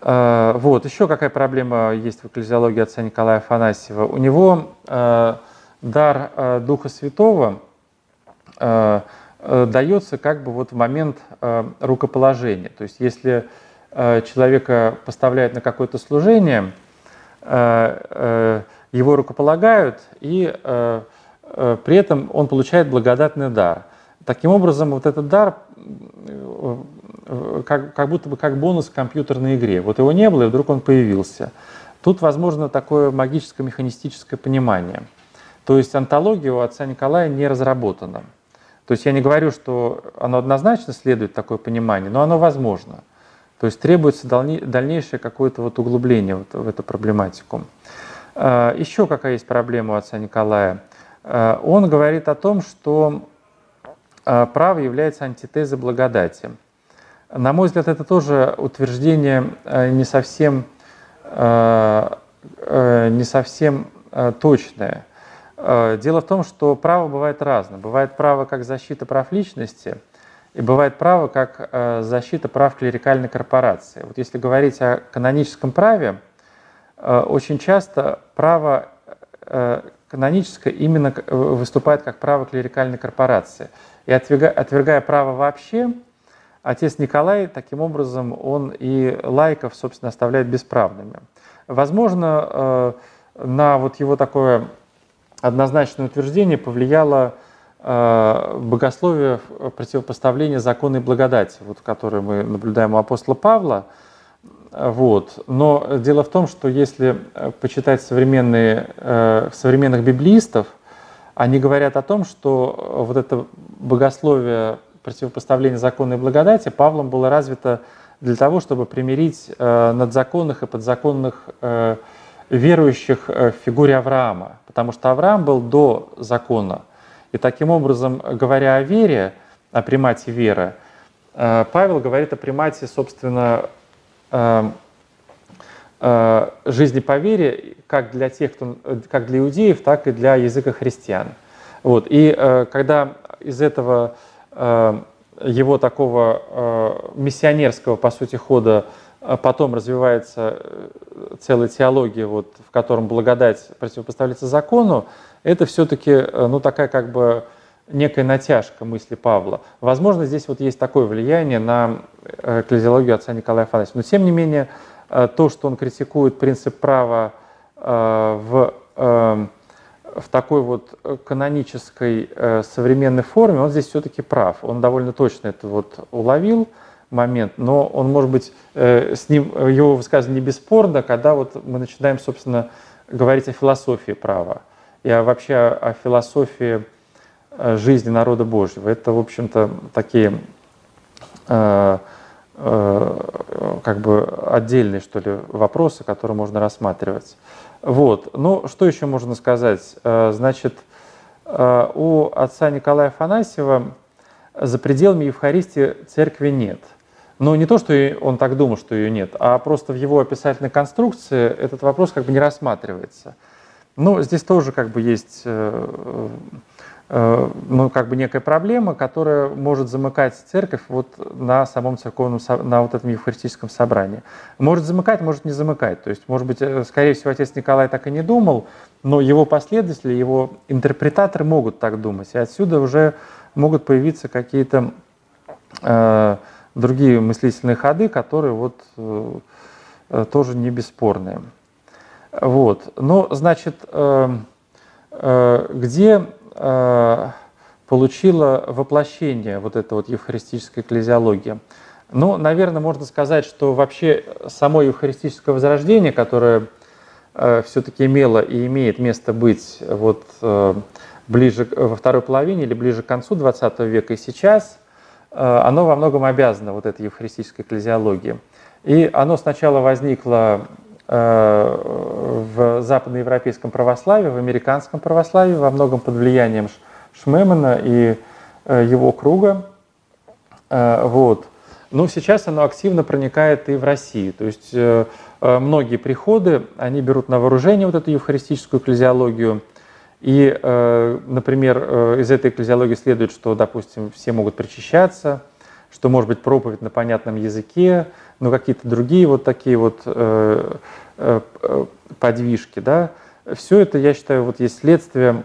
Э, вот, еще какая проблема есть в экклезиологии отца Николая Афанасьева. У него э, дар э, Духа Святого дается как бы вот в момент рукоположения. То есть если человека поставляют на какое-то служение, его рукополагают, и при этом он получает благодатный дар. Таким образом, вот этот дар Э, как, как будто бы как бонус в компьютерной игре. Вот его не было, и вдруг он появился. Тут возможно такое магическое механистическое понимание. То есть антология у отца Николая не разработана. То есть я не говорю, что оно однозначно следует такое понимание, но оно возможно. То есть требуется дальнейшее какое-то вот углубление вот в эту проблематику. Э, Еще какая есть проблема у отца Николая? Э, он говорит о том, что право является антитезой благодати. На мой взгляд, это тоже утверждение не совсем, не совсем точное. Дело в том, что право бывает разное. Бывает право как защита прав личности, и бывает право как защита прав клерикальной корпорации. Вот если говорить о каноническом праве, очень часто право каноническое именно выступает как право клерикальной корпорации. И отвергая право вообще, отец Николай, таким образом, он и лайков, собственно, оставляет бесправными. Возможно, э, на вот его такое однозначное утверждение повлияло э, богословие противопоставления законной благодати, вот, которое мы наблюдаем у апостола Павла. Вот. Но дело в том, что если почитать современные, э, современных библиистов, они говорят о том, что вот это богословие противопоставление законной благодати Павлом было развито для того, чтобы примирить э, надзаконных и подзаконных э, верующих э, в фигуре Авраама, потому что Авраам был до закона. И таким образом, говоря о вере, о примате веры, Павел говорит о примате, собственно, жизни по вере как для тех, кто, как для иудеев, так и для языка христиан. Вот. И когда из этого Э, его такого э, миссионерского, по сути, хода э, потом развивается целая теология, вот, в котором благодать противопоставляется закону, это все-таки ну, такая как бы некая натяжка мысли Павла. Возможно, здесь вот есть такое влияние на экклезиологию отца Николая Афанасьева. Но тем не менее, то, что он критикует принцип права в в такой вот э, канонической э, современной форме, он здесь все-таки прав. Он довольно точно это вот уловил момент, но он, может быть, э, с ним, его высказывание не бесспорно, когда вот мы начинаем, собственно, говорить о философии права и вообще о философии жизни народа Божьего. Это, в общем-то, такие как бы отдельные, что ли, вопросы, которые можно рассматривать. Вот. Ну, что еще можно сказать? Э, значит, э, у отца Николая Афанасьева за пределами Евхаристии церкви нет. Но не то, что он так думал, что ее нет, а просто в его описательной конструкции этот вопрос как бы не рассматривается. Ну, здесь тоже как бы есть э, ну, как бы некая проблема, которая может замыкать церковь вот на самом церковном, на вот этом евхаристическом собрании. Может замыкать, может не замыкать. То есть, может быть, скорее всего, отец Николай так и не думал, но его последователи, его интерпретаторы могут так думать. И отсюда уже могут появиться какие-то э, другие мыслительные ходы, которые вот э, э, тоже не бесспорные. Вот. Но, значит, э, э, где э, получила воплощение вот эта вот евхаристическая экклезиология? Ну, наверное, можно сказать, что вообще само евхаристическое возрождение, которое э, все-таки имело и имеет место быть вот ближе во второй половине или ближе к концу XX века и сейчас, оно во многом обязано вот этой евхаристической экклезиологии. И оно сначала возникло в западноевропейском православии, в американском православии, во многом под влиянием Шмемана и э, его круга. Вот. Но сейчас оно активно проникает и в Россию. То есть многие приходы, они берут на вооружение вот эту евхаристическую экклезиологию – и, э, например, э, из этой экклезиологии следует, что, допустим, все могут причащаться, что может быть проповедь на понятном языке, но какие-то другие вот такие вот э, подвижки, да, все это, я считаю, вот есть следствие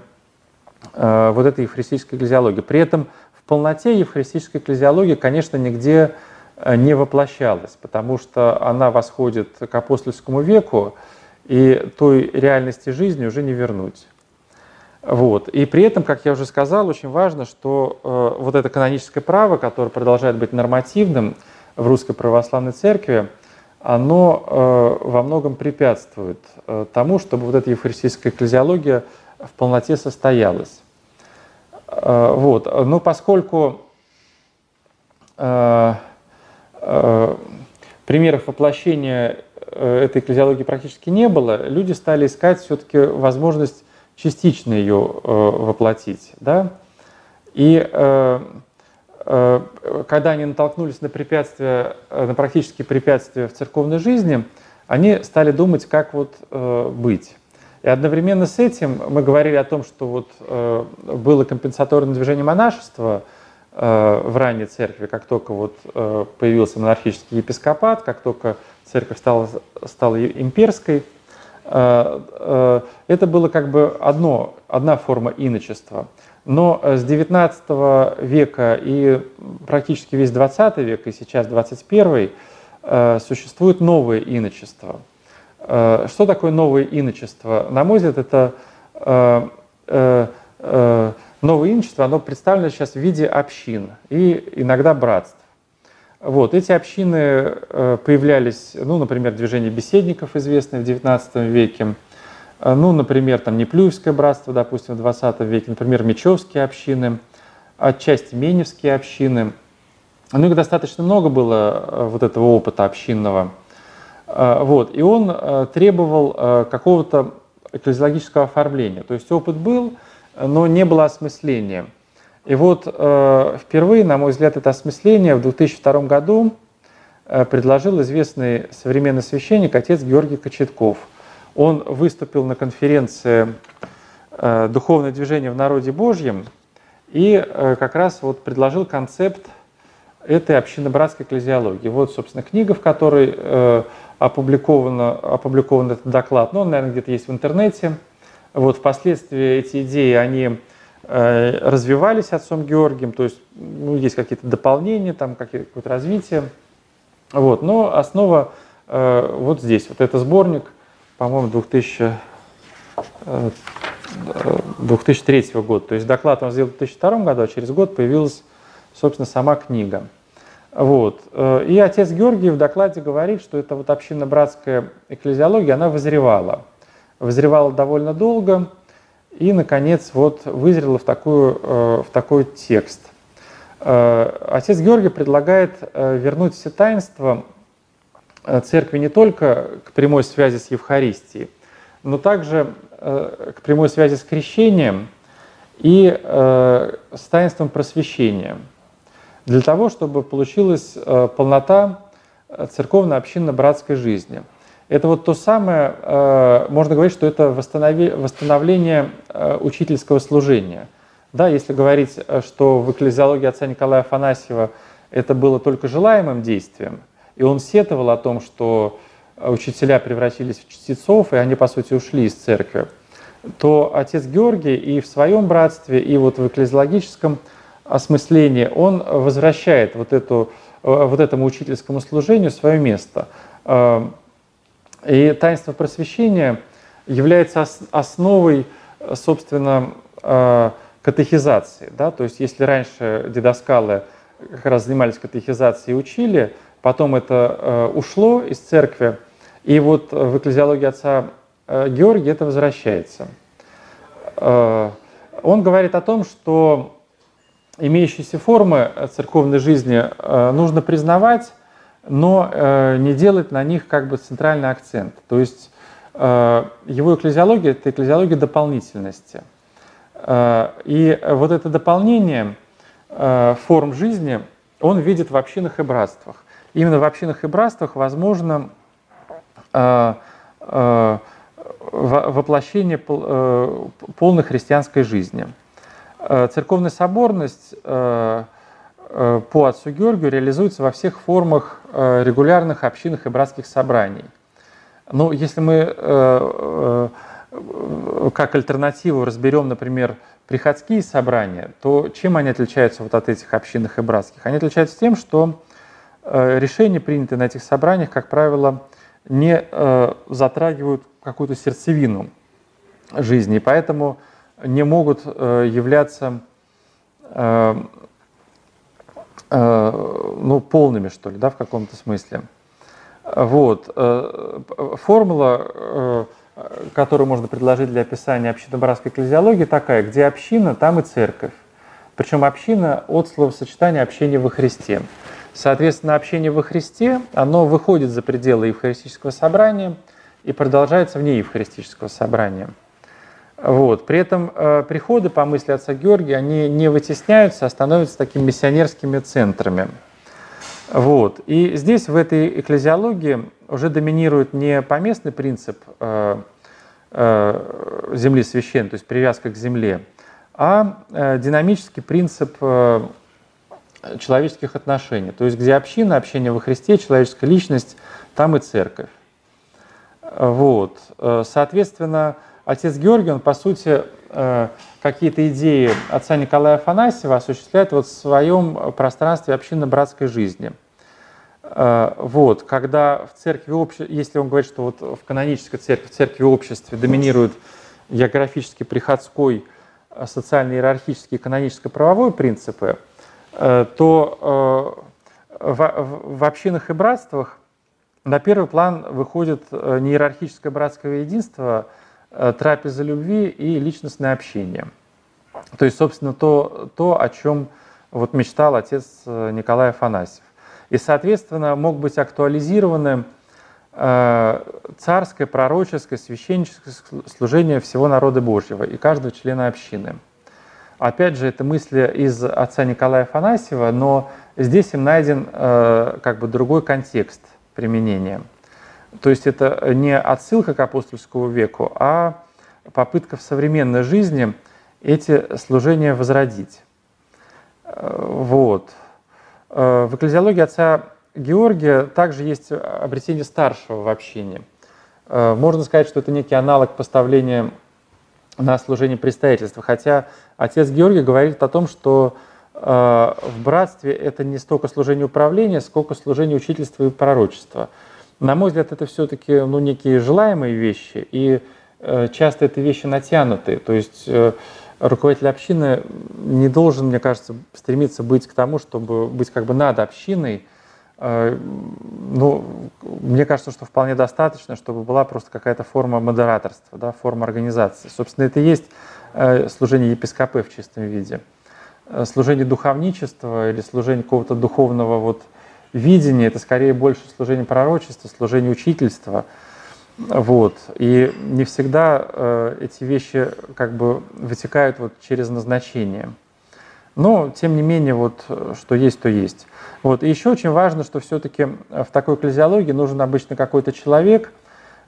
вот этой евхаристической экклезиологии. При этом в полноте евхаристическая экклезиология, конечно, нигде не воплощалась, потому что она восходит к апостольскому веку, и той реальности жизни уже не вернуть. Вот. И при этом, как я уже сказал, очень важно, что э, вот это каноническое право, которое продолжает быть нормативным в Русской Православной Церкви, оно э, во многом препятствует э, тому, чтобы вот эта евхаристическая экклезиология в полноте состоялась. Э, вот. Но поскольку э, э, примеров воплощения э, этой экклезиологии практически не было, люди стали искать все-таки возможность частично ее э, воплотить. Да? И э, э, когда они натолкнулись на препятствия, на практические препятствия в церковной жизни, они стали думать, как вот быть. И одновременно с этим мы говорили о том, что вот было компенсаторное движение монашества в ранней церкви, как только вот появился монархический епископат, как только церковь стала, стала имперской – это было как бы одно, одна форма иночества. Но с XIX века и практически весь XX век, и сейчас 21 э, существует новое иночество. Что такое новое иночество? На мой взгляд, это новое иночество, оно представлено сейчас в виде общин и иногда братств. Вот, эти общины э, появлялись, ну, например, движение беседников, известное в XIX веке, э, ну, например, там Неплюевское братство, допустим, в XX веке, например, Мечевские общины, отчасти Меневские общины. Ну, их достаточно много было э, вот этого опыта общинного. Вот, и он требовал какого-то экклезиологического оформления. То есть опыт был, но не было осмысления – и вот э, впервые, на мой взгляд, это осмысление в 2002 году э, предложил известный современный священник отец Георгий Кочетков. Он выступил на конференции э, «Духовное движение в народе Божьем» и э, как раз вот предложил концепт этой общинно-братской экклезиологии. Вот, собственно, книга, в которой э, опубликована, опубликован этот доклад. Ну, он, наверное, где-то есть в интернете. Вот, впоследствии эти идеи, они развивались отцом Георгием, то есть ну, есть какие-то дополнения, там какое-то развитие. Вот. Но основа э, вот здесь. Вот это сборник, по-моему, 2000, э, 2003 года. То есть доклад он сделал в 2002 году, а через год появилась, собственно, сама книга. Вот. Э, и отец Георгий в докладе говорит, что эта вот общинно-братская экклезиология, она вызревала. Вызревала довольно долго, и, наконец, вот вызрела в, такую, э, в такой текст. Э, отец Георгий предлагает э, вернуть все таинства церкви не только к прямой связи с Евхаристией, но также к прямой связи с крещением и с таинством просвещения, для того, чтобы получилась полнота церковно-общинно-братской жизни – это вот то самое, э, можно говорить, что это восстановление э, учительского служения. Да, если говорить, что в экклезиологии отца Николая Афанасьева это было только желаемым действием, и он сетовал о том, что учителя превратились в чтецов, и они, по сути, ушли из церкви, то отец Георгий и в своем братстве, и вот в экклезиологическом осмыслении он возвращает вот, эту, вот этому учительскому служению свое место. И таинство просвещения является основой, собственно, катехизации. Да? То есть если раньше дедоскалы как раз занимались катехизацией и учили, потом это ушло из церкви, и вот в экклезиологии отца э, Георгия это возвращается. Э, он говорит о том, что имеющиеся формы церковной жизни э, нужно признавать, но не делать на них как бы центральный акцент. То есть его экклезиология – это экклезиология дополнительности. И вот это дополнение форм жизни он видит в общинах и братствах. Именно в общинах и братствах возможно Э, э, воплощение э, полной христианской жизни. Церковная соборность по отцу Георгию реализуется во всех формах регулярных общинных и братских собраний. Но если мы как альтернативу разберем, например, приходские собрания, то чем они отличаются вот от этих общинных и братских? Они отличаются тем, что решения, принятые на этих собраниях, как правило, не э, затрагивают какую-то сердцевину жизни, и поэтому не могут э, являться э, э, ну, полными, что ли, да, в каком-то смысле. Вот. Э, формула, э, которую можно предложить для описания общинно-братской экклезиологии, такая, где община, там и церковь. Причем община от словосочетания общения во Христе. Соответственно, общение во Христе, оно выходит за пределы евхаристического собрания и продолжается вне евхаристического собрания. Вот. При этом э, приходы, по мысли отца Георгия, они не вытесняются, а становятся такими миссионерскими центрами. Вот. И здесь, в этой экклезиологии, уже доминирует не поместный принцип э, э, земли священной, то есть привязка к земле, а э, динамический принцип э, человеческих отношений. То есть где община, общение во Христе, человеческая личность, там и церковь. Вот. Соответственно, отец Георгий, он, по сути, э, какие-то идеи отца Николая Афанасьева осуществляет вот в своем пространстве общинно-братской жизни. Э, вот. Когда в церкви обществе, если он говорит, что вот в канонической церкви, в церкви обществе доминирует географически приходской, э, социально-иерархический, каноническо-правовой принципы, то в общинах и братствах на первый план выходит не иерархическое братское единство, трапеза любви и личностное общение. То есть, собственно, то, то о чем вот мечтал отец Николай Афанасьев. И, соответственно, мог быть актуализированы царское, пророческое, священническое служение всего народа Божьего и каждого члена общины – Опять же, это мысли из отца Николая Афанасьева, но здесь им найден э, как бы другой контекст применения. То есть это не отсылка к апостольскому веку, а попытка в современной жизни эти служения возродить. Э, вот. Э, в экклезиологии отца Георгия также есть обретение старшего в общине. Э, можно сказать, что это некий аналог поставления на служение предстоятельства. Хотя отец Георгий говорит о том, что в братстве это не столько служение управления, сколько служение учительства и пророчества. На мой взгляд, это все-таки ну, некие желаемые вещи, и э, часто это вещи натянутые. То есть э, руководитель общины не должен, мне кажется, стремиться быть к тому, чтобы быть как бы над общиной, Э, ну, мне кажется, что вполне достаточно, чтобы была просто какая-то форма модераторства, да, форма организации. Собственно, это и есть э, служение епископы в чистом виде. Э, служение духовничества или служение какого-то духовного вот видения, это скорее больше служение пророчества, служение учительства. Вот. И не всегда э, эти вещи как бы вытекают вот через назначение. Но, тем не менее, вот, что есть, то есть. Вот. И еще очень важно, что все-таки в такой экклезиологии нужен обычно какой-то человек,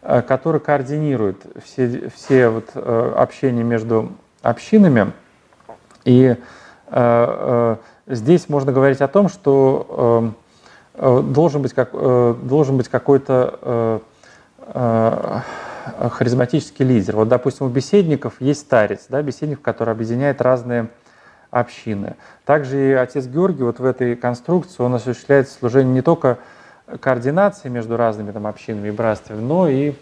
э, который координирует все, все вот, э, общения между общинами И э, здесь можно говорить о том, что должен быть, как, должен быть какой-то харизматический лидер. Вот, допустим, у беседников есть старец, да, беседник, который объединяет разные общины. Также и отец Георгий вот в этой конструкции, он осуществляет служение не только координации между разными там, общинами и братствами, но и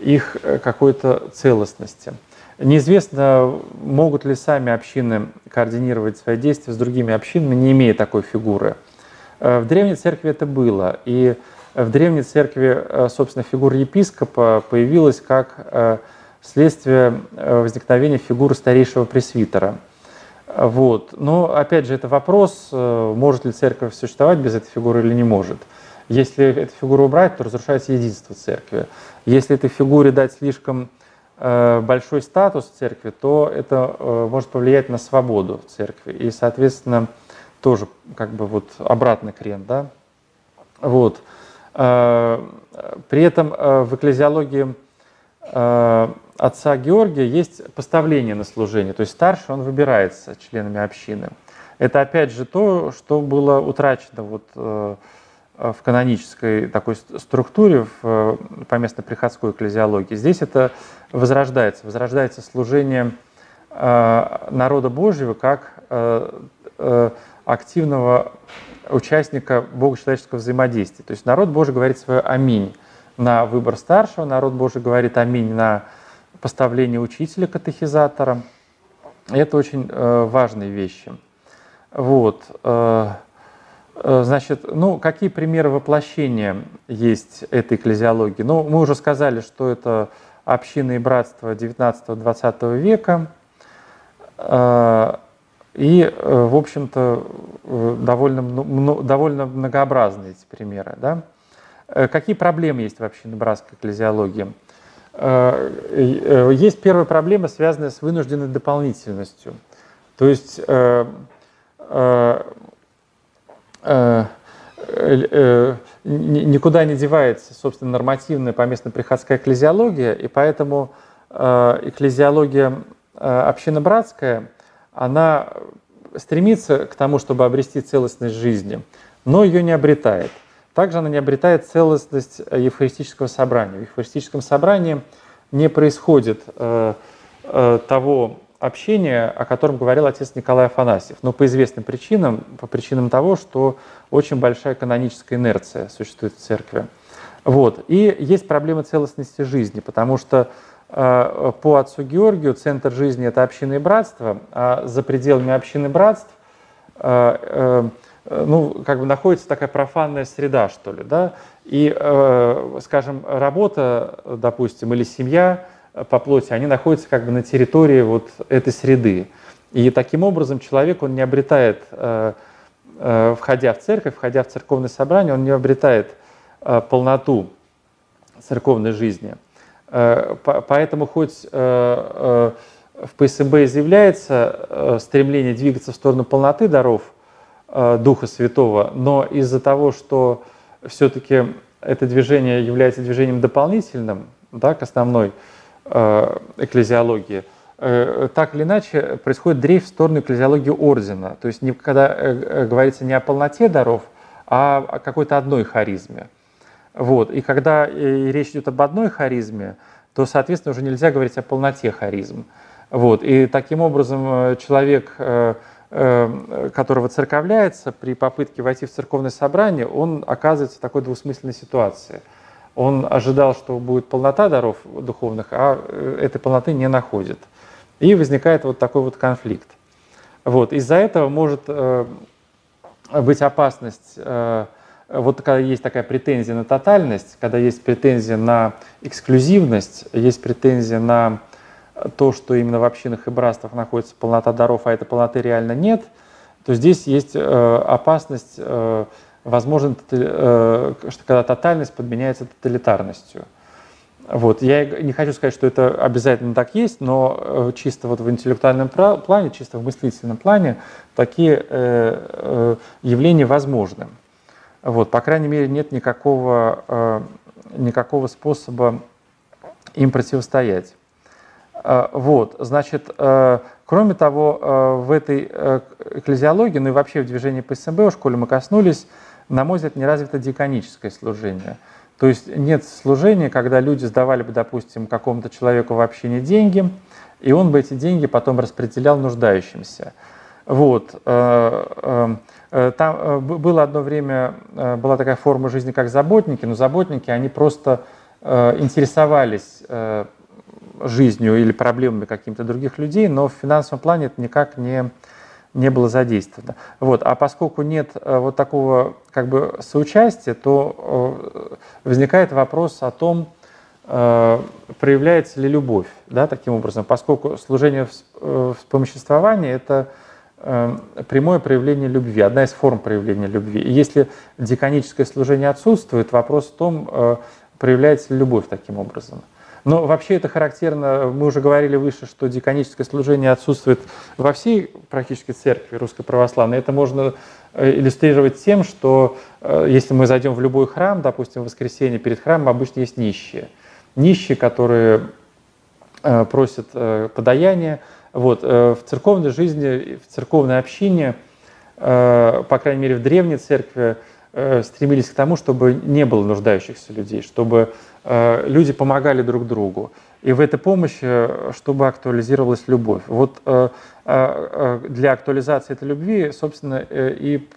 их э, какой-то целостности. Неизвестно, могут ли сами общины координировать свои действия с другими общинами, не имея такой фигуры. Э, в Древней Церкви это было. И в Древней Церкви, э, собственно, фигура епископа появилась как следствие возникновения фигуры старейшего пресвитера. Вот. Но, опять же, это вопрос, может ли церковь существовать без этой фигуры или не может. Если эту фигуру убрать, то разрушается единство церкви. Если этой фигуре дать слишком э, большой статус церкви, то это э, может повлиять на свободу церкви. И, соответственно, тоже как бы вот обратный крен, да. Вот. Э, при этом в экклезиологии отца Георгия есть поставление на служение, то есть старший он выбирается членами общины. Это опять же то, что было утрачено вот Э, в канонической такой структуре, в э, поместно-приходской экклезиологии. Здесь это возрождается, возрождается служение э, народа Божьего как активного участника богочеловеческого взаимодействия. То есть народ Божий говорит свое «Аминь» на выбор старшего, народ Божий говорит «Аминь» на поставление учителя, катехизатора. Это очень важные вещи. Вот. Э, значит, ну, какие примеры воплощения есть этой экклезиологии? Ну, мы уже сказали, что это общины и братства 19-20 века. Э, и, э, в общем-то, довольно, довольно многообразные эти примеры. Да? Какие проблемы есть в общинно-братской экклезиологии? Есть первая проблема, связанная с вынужденной дополнительностью. То есть Э, э, никуда не девается, собственно, нормативная поместно-приходская экклезиология, и поэтому э, экклезиология общинно-братская, она стремится к тому, чтобы обрести целостность жизни, но ее не обретает. Также она не обретает целостность евхаристического собрания. В евхаристическом собрании не происходит того общения, о котором говорил отец Николай Афанасьев. Но по известным причинам, по причинам того, что очень большая каноническая инерция существует в церкви. Вот. И есть проблема целостности жизни, потому что э, по отцу Георгию центр жизни – это общины и братство, а за пределами общины братств э, э, ну, как бы находится такая профанная среда, что ли, да, и, э, скажем, работа, допустим, или семья – по плоти, они находятся как бы на территории вот этой среды. И таким образом человек, он не обретает, э, э, входя в церковь, входя в церковное собрание, он не обретает э, полноту церковной жизни. Поэтому хоть в ПСМБ изъявляется стремление двигаться в сторону полноты даров Духа Святого, но из-за того, что все-таки это движение является движением дополнительным да, к основной Э, экклезиологии, э, так или иначе происходит дрейф в сторону экклезиологии ордена. То есть когда э, говорится не о полноте даров, а о какой-то одной харизме. Вот. И когда речь идет об одной харизме, то, соответственно, уже нельзя говорить о полноте харизм. Вот. И таким образом человек, которого церковляется, при попытке войти в церковное собрание, он оказывается в такой двусмысленной ситуации – он ожидал, что будет полнота даров духовных, а э, этой полноты не находит. И возникает вот такой вот конфликт. Вот. Из-за этого может э, быть опасность, э, вот когда есть такая претензия на тотальность, когда есть претензия на эксклюзивность, есть претензия на то, что именно в общинах и братствах находится полнота даров, а этой полноты реально нет, то здесь есть э, опасность э, возможно, э, что когда тотальность подменяется тоталитарностью. Вот. Я не хочу сказать, что это обязательно так есть, но э, чисто вот в интеллектуальном плане, чисто в мыслительном плане такие э, явления возможны. Вот. По крайней мере, нет никакого, никакого способа им противостоять. Вот, значит, кроме того, в этой экклезиологии, ну и вообще в движении по СМБ, в школе мы коснулись, на мой взгляд, не развито диконическое служение. То есть нет служения, когда люди сдавали бы, допустим, какому-то человеку в общине деньги, и он бы эти деньги потом распределял нуждающимся. Вот. Э, э, э, там было одно время, была такая форма жизни, как заботники, но заботники, они просто интересовались жизнью или проблемами каких-то других людей, но в финансовом плане это никак не, не было задействовано. Вот. А поскольку нет вот такого как бы соучастия, то возникает вопрос о том, проявляется ли любовь да, таким образом, поскольку служение вспомоществования – это Э, прямое проявление любви, одна из форм проявления любви. И если диконическое служение отсутствует, вопрос в том, э, проявляется ли любовь таким образом. Но вообще это характерно, мы уже говорили выше, что диконическое служение отсутствует во всей практически церкви русской православной. Это можно э, иллюстрировать тем, что если мы зайдем в любой храм, допустим, в воскресенье перед храмом обычно есть нищие. Нищие, которые просят подаяние, вот, э, в церковной жизни, в церковной общине, э, по крайней мере в древней церкви, э, стремились к тому, чтобы не было нуждающихся людей, чтобы люди помогали друг другу. И в этой помощи, чтобы актуализировалась любовь. Вот для актуализации этой любви, собственно, и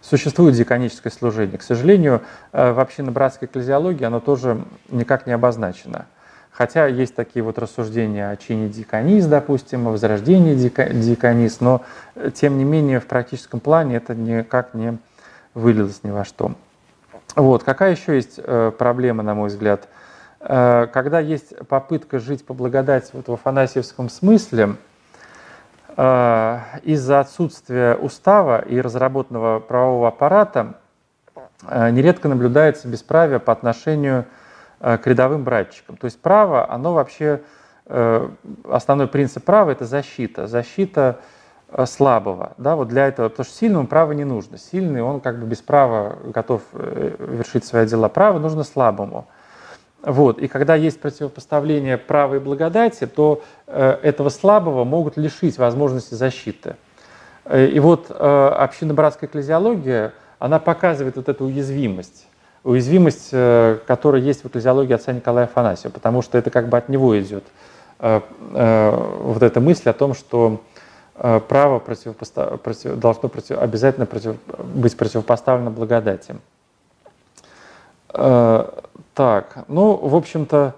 существует диконическое служение. К сожалению, в общинно-братской экклезиологии оно тоже никак не обозначено. Хотя есть такие вот рассуждения о чине диконис, допустим, о возрождении диконис, но э, тем не менее в практическом плане это никак не вылилось ни во что. Вот. Какая еще есть э, проблема, на мой взгляд? Э, когда есть попытка жить по благодати вот в афанасьевском смысле, из-за отсутствия устава и разработанного правового аппарата нередко наблюдается бесправие по отношению к к рядовым братчикам. То есть право, оно вообще, э, основной принцип права – это защита, защита э, слабого. Да, вот для этого, потому что сильному право не нужно. Сильный, он как бы без права готов вершить свои дела. Право нужно слабому. Вот. И когда есть противопоставление права и благодати, то этого слабого могут лишить возможности защиты. И вот общинно-братская экклезиология, она показывает вот эту уязвимость уязвимость, э, которая есть в экклезиологии отца Николая Афанасьева, потому что это как бы от него идет э, э, вот эта мысль о том, что право противопостав... против... должно против... обязательно против... быть противопоставлено благодати. Так, ну, в общем-то,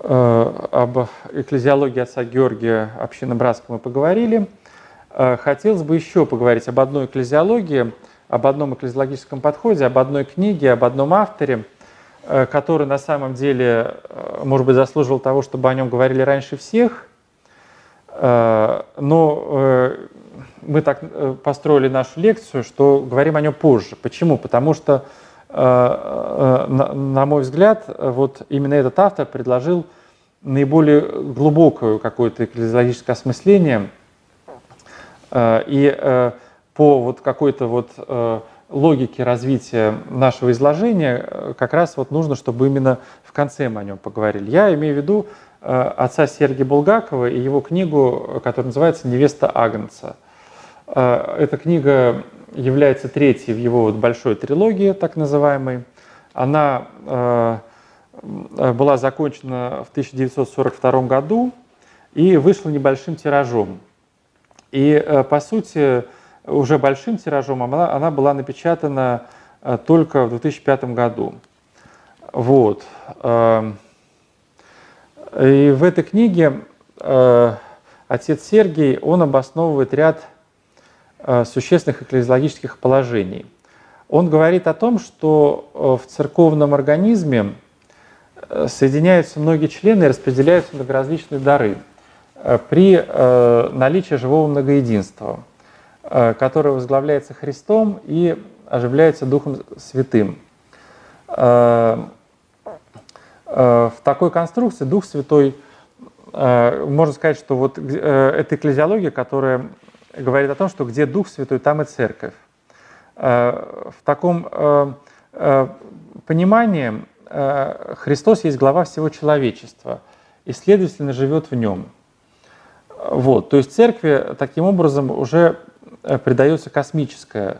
об экклезиологии отца Георгия общины Братского мы поговорили. Хотелось бы еще поговорить об одной экклезиологии – об одном экклезиологическом подходе, об одной книге, об одном авторе, э, который на самом деле, э, может быть, заслуживал того, чтобы о нем говорили раньше всех. Э, но мы так построили нашу лекцию, что говорим о нем позже. Почему? Потому что, на мой взгляд, вот именно этот автор предложил наиболее глубокое какое-то экклезиологическое осмысление. И по вот какой-то вот э, логике развития нашего изложения э, как раз вот нужно, чтобы именно в конце мы о нем поговорили. Я имею в виду э, отца Сергия Булгакова и его книгу, которая называется «Невеста Агнца». Эта книга является третьей в его вот большой трилогии, так называемой. Она была закончена в 1942 году и вышла небольшим тиражом. И, по сути, уже большим тиражом, она, она была напечатана э, только в 2005 году. Вот. Эм, и в этой книге э, отец Сергий, он обосновывает ряд э, существенных экклезиологических положений. Он говорит о том, что в церковном организме соединяются многие члены и распределяются многоразличные дары при наличии живого многоединства – Э, которая возглавляется Христом и оживляется Духом Святым. Э, э, в такой конструкции Дух Святой, можно сказать, что вот это экклезиология, которая говорит о том, что где Дух Святой, там и Церковь. В таком понимании Христос есть глава всего человечества и, следовательно, живет в нем. Вот, то есть церкви таким образом уже придается космическое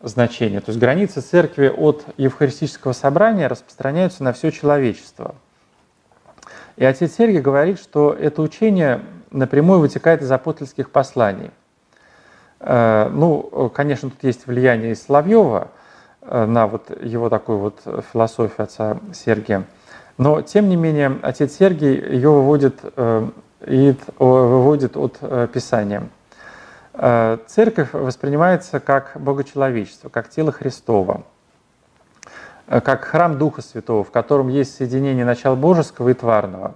значение. То есть границы церкви от Евхаристического собрания распространяются на все человечество. И отец Сергий говорит, что это учение напрямую вытекает из апостольских посланий. Э, ну, конечно, тут есть влияние из Соловьева э, на вот его такую вот философию отца Сергия. Но, тем не менее, отец Сергий ее выводит, э, выводит от Писания. Церковь воспринимается как богочеловечество, как тело Христова, как храм Духа Святого, в котором есть соединение начала божеского и тварного,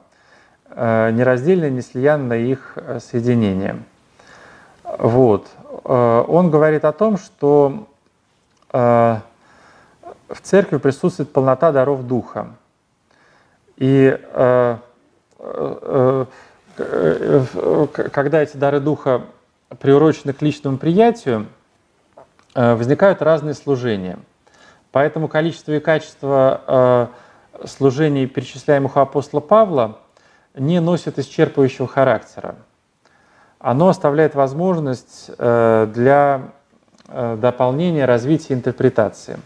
нераздельное, неслиянное их соединение. Вот. Э, он говорит о том, что э, в церкви присутствует полнота даров Духа. И э, когда эти дары Духа приурочены к личному приятию, возникают разные служения. Поэтому количество и качество служений, перечисляемых у апостола Павла, не носят исчерпывающего характера оно оставляет возможность э, для э, дополнения, развития интерпретации.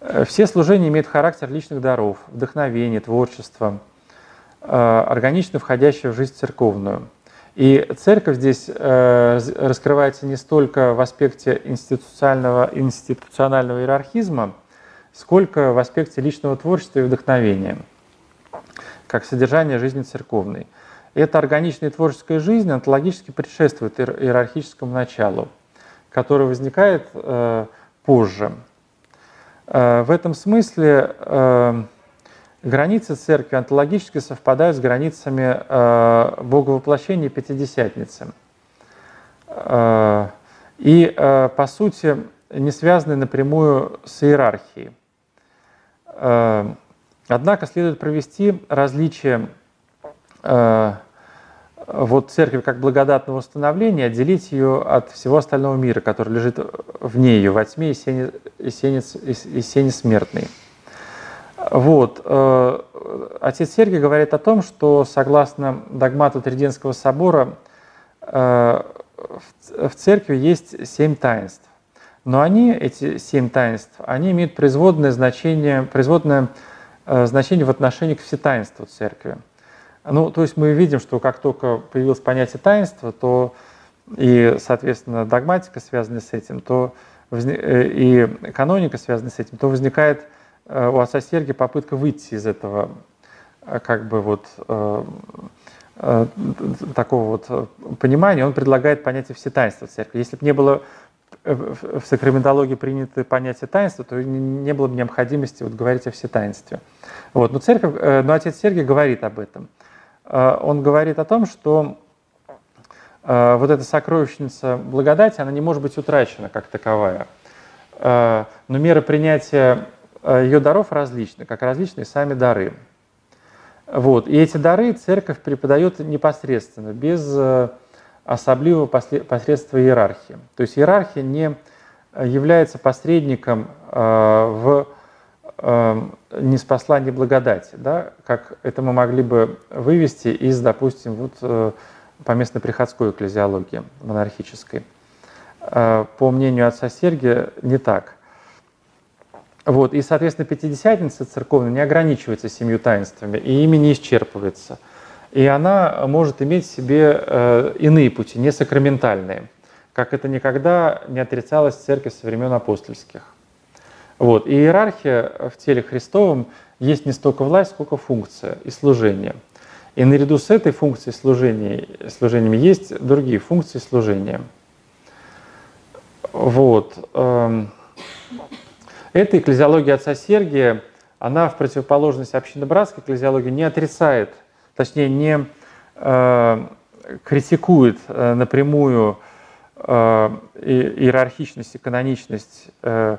Э, все служения имеют характер личных даров, вдохновения, творчества, органично входящего в жизнь церковную. И церковь здесь раскрывается не столько в аспекте институционального, институционального иерархизма, сколько в аспекте личного творчества и вдохновения, как содержание жизни церковной – эта органичная творческая жизнь онтологически предшествует иерархическому началу, которое возникает э, позже. Э, в этом смысле э, границы церкви онтологически совпадают с границами э, Боговоплощения Пятидесятницы. Э, и, э, по сути, не связаны напрямую с иерархией. Э, однако следует провести различие э, вот церковь как благодатного установления, отделить ее от всего остального мира, который лежит вне ее, во тьме и сене, и сене, и сене смертной. Вот. Э, отец Сергий говорит о том, что согласно догмату Триденского собора э, в церкви есть семь таинств. Но они, эти семь таинств, они имеют производное значение, производное э, значение в отношении к всетаинству церкви. Ну, то есть мы видим, что как только появилось понятие таинства, то и, соответственно, догматика, связанная с этим, то и каноника, связанная с этим, то возникает у отца Сергия попытка выйти из этого э, как бы вот такого вот понимания, он предлагает понятие всетаинства церкви. Если бы не было в сакраментологии принято понятие таинства, то не было бы необходимости вот говорить о всетаинстве. Вот. Но, церковь, но отец Сергий говорит об этом – Э, он говорит о том, что э, вот эта сокровищница благодати, она не может быть утрачена как таковая. Э, но меры принятия ее даров различны, как различные сами дары. Вот. И эти дары церковь преподает непосредственно, без особливого посредства иерархии. То есть иерархия не является посредником в Эм, не спасла не благодать, да, как это мы могли бы вывести из, допустим, вот э, поместно-приходской экклезиологии монархической. Э, по мнению отца Сергия, не так. Вот, и, соответственно, Пятидесятница церковная не ограничивается семью таинствами, и ими не исчерпывается. И она может иметь в себе э, иные пути, не сакраментальные, как это никогда не отрицалось в церкви со времен апостольских. Вот. И иерархия в теле Христовом есть не столько власть, сколько функция и служение. И наряду с этой функцией служения, служениями есть другие функции служения. Вот. Эта экклезиология отца Сергия, она в противоположность общинно-братской экклезиологии не отрицает, точнее не э, критикует э, напрямую э, иерархичность и каноничность э,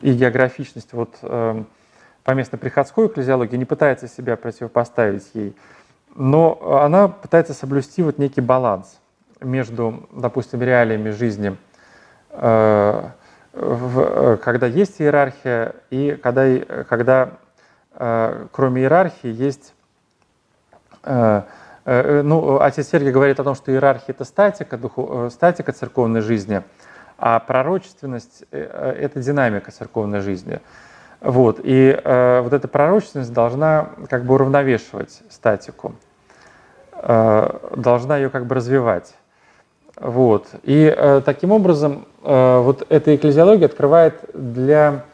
и географичность вот, э, поместно-приходской экклезиологии не пытается себя противопоставить ей, но она пытается соблюсти вот некий баланс между, допустим, реалиями жизни, э, в, когда есть иерархия и когда, когда кроме иерархии, есть ну, отец Сергий говорит о том, что иерархия – это статика, духу, статика церковной жизни, а пророчественность – это динамика церковной жизни. Вот. И э, вот эта пророчественность должна как бы уравновешивать статику, э, должна ее как бы развивать. Вот. И э, таким образом э, вот эта экклезиология открывает для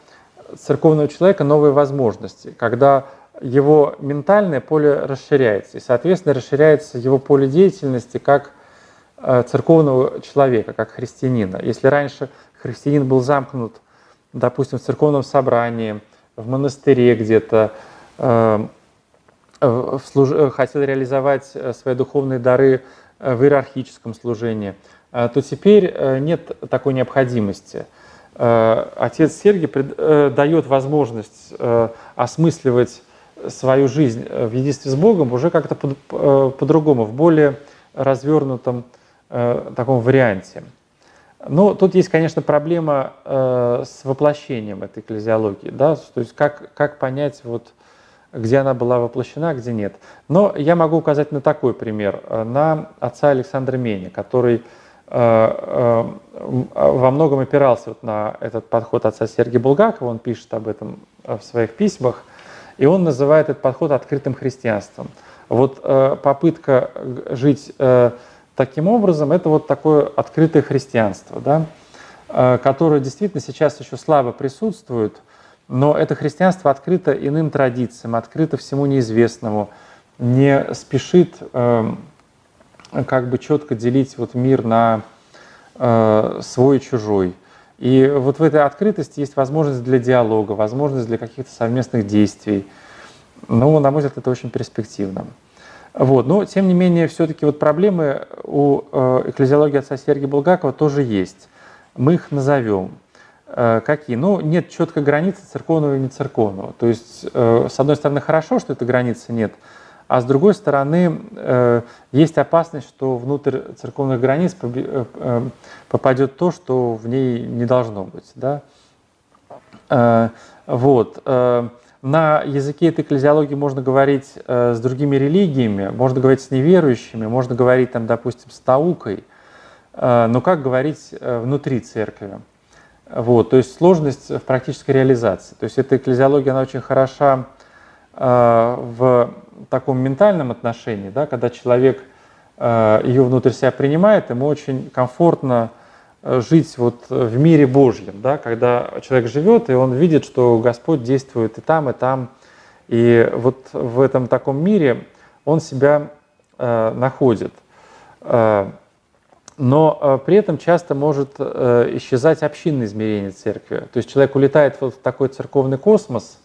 церковного человека новые возможности, когда его ментальное поле расширяется, и, соответственно, расширяется его поле деятельности как э, церковного человека, как христианина. Если раньше христианин был замкнут допустим, в церковном собрании, в монастыре где-то, э, служ... хотел реализовать э, свои духовные дары э, в иерархическом служении, то теперь нет такой необходимости. Отец Сергий дает возможность осмысливать свою жизнь в единстве с Богом уже как-то по-другому, в более развернутом таком варианте. Ну, тут есть, конечно, проблема э, с воплощением этой экклезиологии, да, то есть как, как понять, вот, где она была воплощена, а где нет. Но я могу указать на такой пример, на отца Александра Меня, который э, э, во многом опирался вот на этот подход отца Сергия Булгакова, он пишет об этом э, в своих письмах, и он называет этот подход открытым христианством. Вот попытка жить таким образом, это вот такое открытое христианство, да, которое действительно сейчас еще слабо присутствует, но это христианство открыто иным традициям, открыто всему неизвестному, не спешит э, как бы четко делить вот мир на э, свой и чужой. И вот в этой открытости есть возможность для диалога, возможность для каких-то совместных действий. Ну, на мой взгляд, это очень перспективно. Вот. Но, тем не менее, все-таки вот проблемы у э, экклезиологии отца Сергия Булгакова тоже есть. Мы их назовем. Э, какие? Ну, нет четкой границы церковного и нецерковного. То есть, э, с одной стороны, хорошо, что этой границы нет, а с другой стороны, есть опасность, что внутрь церковных границ попадет то, что в ней не должно быть. Да? Вот. На языке этой экклезиологии можно говорить э, с другими религиями, можно говорить с неверующими, можно говорить, там, допустим, с наукой, э, но как говорить э, внутри церкви? Вот, то есть сложность в практической реализации. То есть эта экклезиология, она очень хороша э, в таком ментальном отношении, да, когда человек э, ее внутрь себя принимает, ему очень комфортно Э, жить вот в мире Божьем, да, когда человек живет, и он видит, что Господь действует и там, и там. И вот в этом таком мире он себя э, находит. Э, но э, при этом часто может э, исчезать общинное измерение церкви. То есть человек улетает вот в такой церковный космос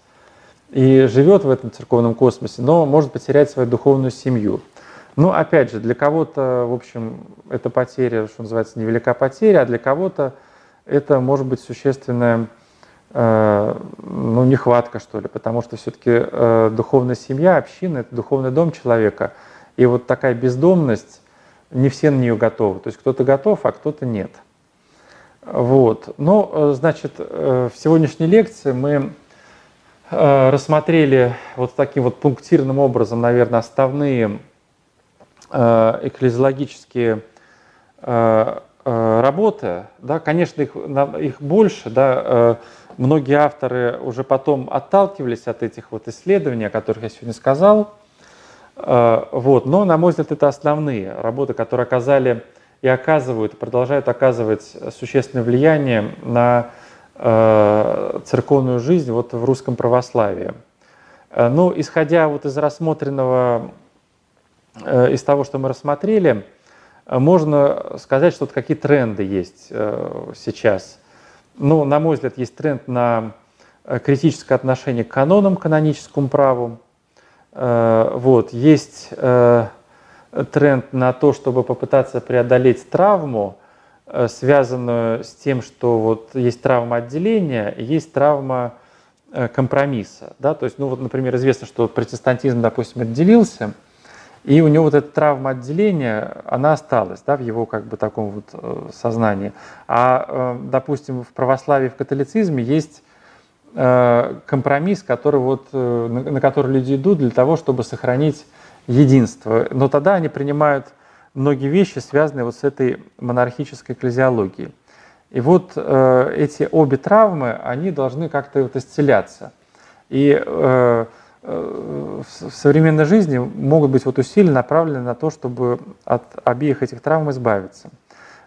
и живет в этом церковном космосе, но может потерять свою духовную семью. Ну, опять же, для кого-то, в общем, эта потеря, что называется, невелика потеря, а для кого-то это может быть существенная э, ну, нехватка, что ли, потому что все-таки духовная семья, община – это духовный дом человека. И вот такая бездомность, не все на нее готовы. То есть кто-то готов, а кто-то нет. Вот. Ну, значит, э, в сегодняшней лекции мы э, рассмотрели вот таким вот пунктирным образом, наверное, основные экклезиологические работы, да, конечно, их, их больше, да, многие авторы уже потом отталкивались от этих вот исследований, о которых я сегодня сказал, вот, но, на мой взгляд, это основные работы, которые оказали и оказывают, и продолжают оказывать существенное влияние на церковную жизнь вот в русском православии. Ну, исходя вот из рассмотренного Э, из того, что мы рассмотрели, э, можно сказать, что какие тренды есть э, сейчас. Ну, на мой взгляд, есть тренд на критическое отношение к канонам, каноническому праву. Вот. Есть тренд на то, чтобы попытаться преодолеть травму, связанную с тем, что вот есть травма отделения, есть травма компромисса. Да? То есть, ну вот, например, известно, что протестантизм, допустим, отделился – и у него вот эта травма отделения, она осталась да, в его как бы таком вот э, сознании. А, э, допустим, в православии, в католицизме есть э, компромисс, который вот, э, на который люди идут для того, чтобы сохранить единство. Но тогда они принимают многие вещи, связанные вот с этой монархической экклезиологией. И вот э, эти обе травмы, они должны как-то вот исцеляться. И э, э, в современной жизни могут быть вот усилия направлены на то, чтобы от обеих этих травм избавиться.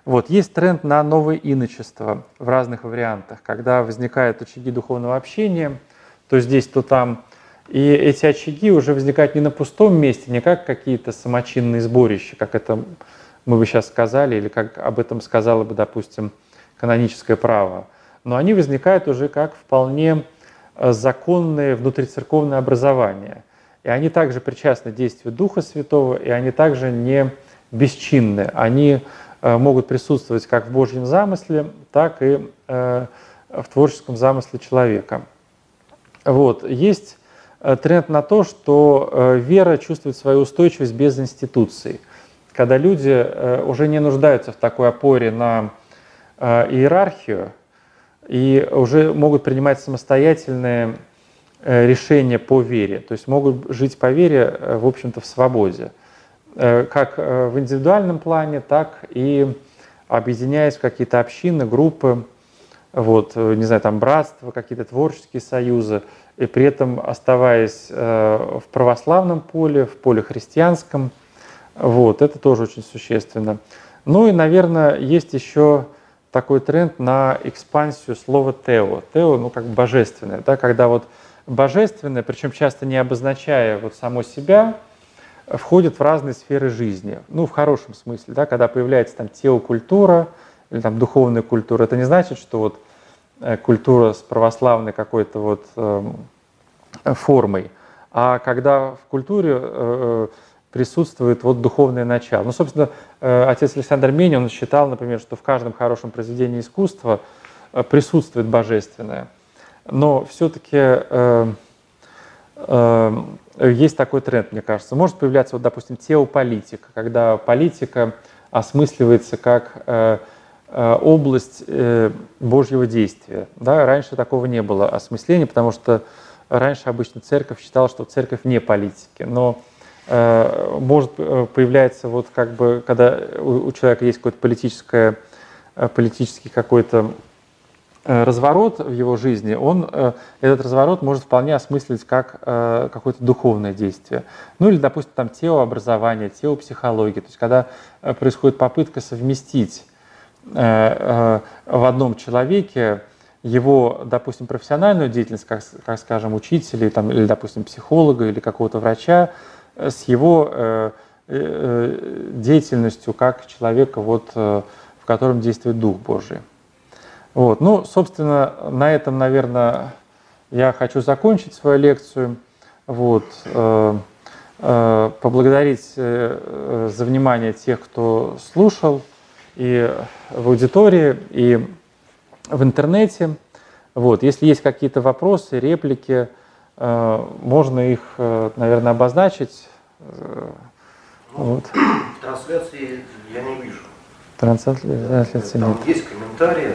Вот. Есть тренд на новое иночество в разных вариантах, когда возникают очаги духовного общения, то здесь, то там. И эти очаги уже возникают не на пустом месте, не как какие-то самочинные сборища, как это мы бы сейчас сказали, или как об этом сказала бы, допустим, каноническое право, но они возникают уже как вполне э, законные внутрицерковные образования. И они также причастны действию Духа Святого, и они также не бесчинны. Они могут присутствовать как в Божьем замысле, так и э, в творческом замысле человека. Вот. Есть э, тренд на то, что вера чувствует свою устойчивость без институций, когда люди уже не нуждаются в такой опоре на иерархию и уже могут принимать самостоятельные решения по вере, то есть могут жить по вере, в общем-то, в свободе. Э, как э, в индивидуальном плане, так и объединяясь в какие-то общины, группы, вот, э, не знаю, там братства, какие-то творческие союзы, и при этом оставаясь в православном поле, в поле христианском, вот, это тоже очень существенно. Ну и, наверное, есть еще такой тренд на экспансию слова «тео». «Тео», ну, как божественное, да, когда вот божественное, причем часто не обозначая вот само себя, входят в разные сферы жизни. Ну, в хорошем смысле, да, когда появляется там теокультура или там духовная культура, это не значит, что вот э, культура с православной какой-то вот э, формой, а когда в культуре э, э, присутствует вот духовное начало. Ну, собственно, отец Александр Менин, он считал, например, что в каждом хорошем произведении искусства присутствует божественное. Но все-таки есть такой тренд, мне кажется. Может появляться, вот, допустим, теополитика, когда политика осмысливается как э, э, область э, Божьего действия. Да? Раньше такого не было осмысления, потому что раньше обычно церковь считала, что церковь не политики. Но может появляться вот как бы, когда у, человека есть какое-то политическое, политический какой-то разворот в его жизни, он, э, этот разворот может вполне осмыслить как э, какое-то духовное действие. Ну или, допустим, там теообразование, теопсихология, то есть когда происходит попытка совместить в одном человеке его, допустим, профессиональную деятельность, как, как скажем, учителя там, или, допустим, психолога или какого-то врача, с его деятельностью как человека, вот, в котором действует Дух Божий. Вот. Ну, собственно, на этом, наверное, я хочу закончить свою лекцию. Вот. Э, э, поблагодарить э, за внимание тех, кто слушал и в аудитории, и в интернете. Вот. Если есть какие-то вопросы, реплики, можно их, наверное, обозначить. Вот. Трансляции я не вижу. Трансляции Там нет. есть комментарии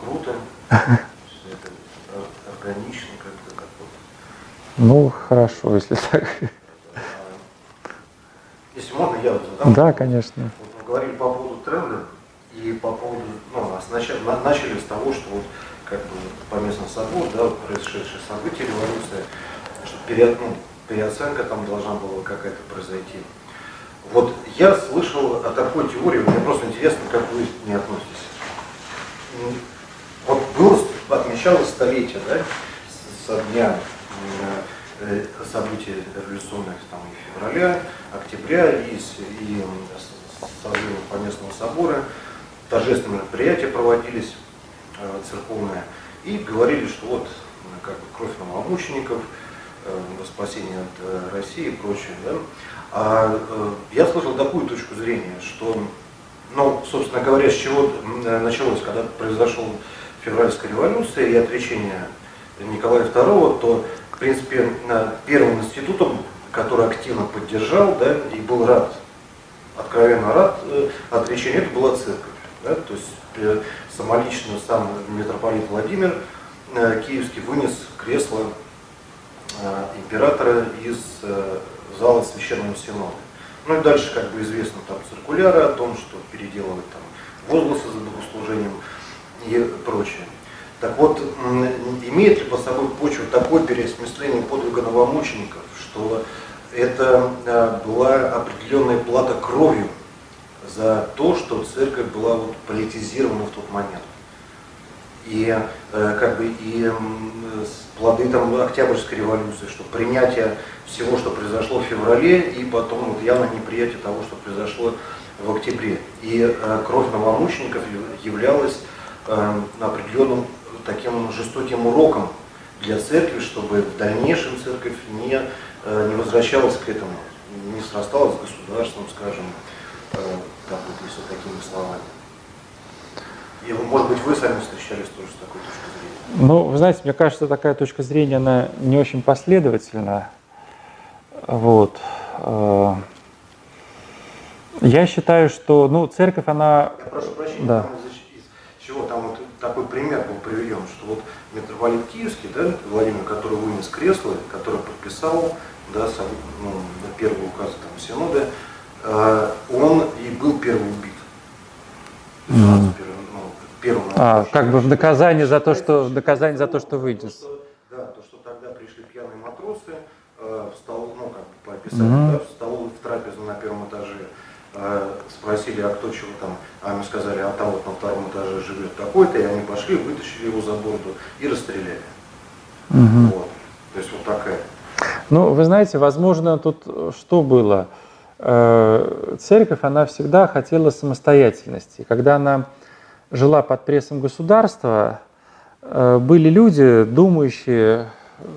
круто, это органично как-то. Как вот. Ну, хорошо, если так. Если можно, я вот задам. Да, конечно. Вот мы говорили по поводу тренда и по поводу, ну, а сначала, начали с того, что вот как бы по местному собору, да, вот происшедшие события революции, что пере, ну, переоценка там должна была какая-то произойти. Вот я слышал о такой теории, мне просто интересно, как вы к ней относитесь. Вот было, отмечалось столетие, да, со дня э, событий революционных там, и февраля, октября и, и созыва Поместного собора, торжественные мероприятия проводились э, церковные, и говорили, что вот как бы кровь новомучеников, э, спасение от э, России и прочее. Да? А э, я слышал такую точку зрения, что, ну, собственно говоря, с чего э, началось, когда произошел февральской революции и отречения Николая II, то, в принципе, первым институтом, который активно поддержал да, и был рад, откровенно рад э, отречению, это была церковь. Да, то есть э, самолично сам митрополит Владимир э, Киевский вынес кресло императора из зала Священного Синода. Ну и дальше, как бы известно, там циркуляры о том, что переделывать там возгласы за богослужением и прочее. Так вот, имеет ли под собой почву такое переосмысление подвига новомучеников, что это была определенная плата кровью за то, что церковь была вот политизирована в тот момент. И э, как бы и плоды там Октябрьской революции, что принятие всего, что произошло в феврале, и потом вот явно неприятие того, что произошло в октябре. И э, кровь новомучеников являлась э, определенным таким жестоким уроком для церкви, чтобы в дальнейшем церковь не, не возвращалась к этому, не срасталась с государством, скажем, так вот, если такими словами. И, может быть, вы сами встречались тоже с такой точкой зрения? Ну, вы знаете, мне кажется, такая точка зрения, она не очень последовательна. Вот. Э, я считаю, что, ну, церковь, она... Я прошу прощения, да. Чего там вот такой пример был приведен, что вот митрополит Киевский, да, Владимир, который вынес кресло, который подписал, да, сам, ну, первый указ там, Синода, э, он и был первый убит. Mm. Первым, ну, а, как бы в наказание за то, что в наказание за то, что вынес. Да, то, что тогда пришли пьяные матросы, э, в стол, ну как бы по описанию, mm-hmm. да, в столовую в трапезу на первом этаже, спросили, а кто чего там, а мы сказали, а там вот на втором этаже живет такой-то, и они пошли, вытащили его за бороду и расстреляли. Mm-hmm. Вот. То есть вот такая. Ну, вы знаете, возможно, тут что было? Э, церковь, она всегда хотела самостоятельности. Когда она жила под прессом государства, э, были люди, думающие,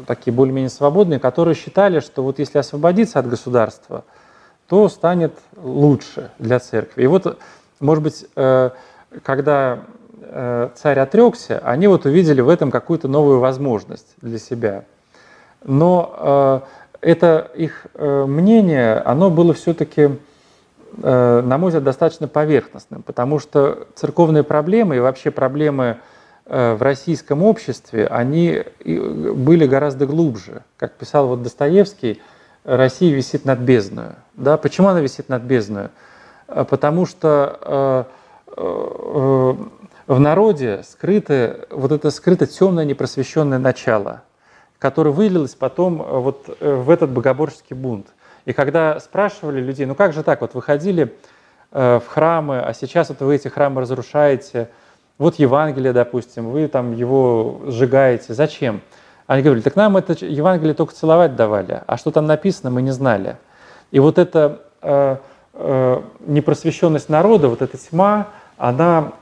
такие более-менее свободные, которые считали, что вот если освободиться от государства, то станет лучше для церкви. И вот, может быть, э, когда царь отрекся, они вот увидели в этом какую-то новую возможность для себя. Но это их э, мнение, оно было все-таки, э, на мой взгляд, достаточно поверхностным, потому что церковные проблемы и вообще проблемы э, в российском обществе, они были гораздо глубже. Как писал вот Достоевский, Россия висит над бездною. Да? Почему она висит над бездною? Потому что в народе скрыто, вот это скрыто темное непросвещенное начало – которое вылилось потом вот э, в этот богоборческий бунт. И когда спрашивали людей, ну как же так, вот выходили э, в храмы, а сейчас вот вы эти храмы разрушаете, вот Евангелие, допустим, вы там его сжигаете, зачем? Они говорили, так нам это Евангелие только целовать давали, а что там написано, мы не знали. И вот эта э, э, непросвещенность народа, вот эта тьма, она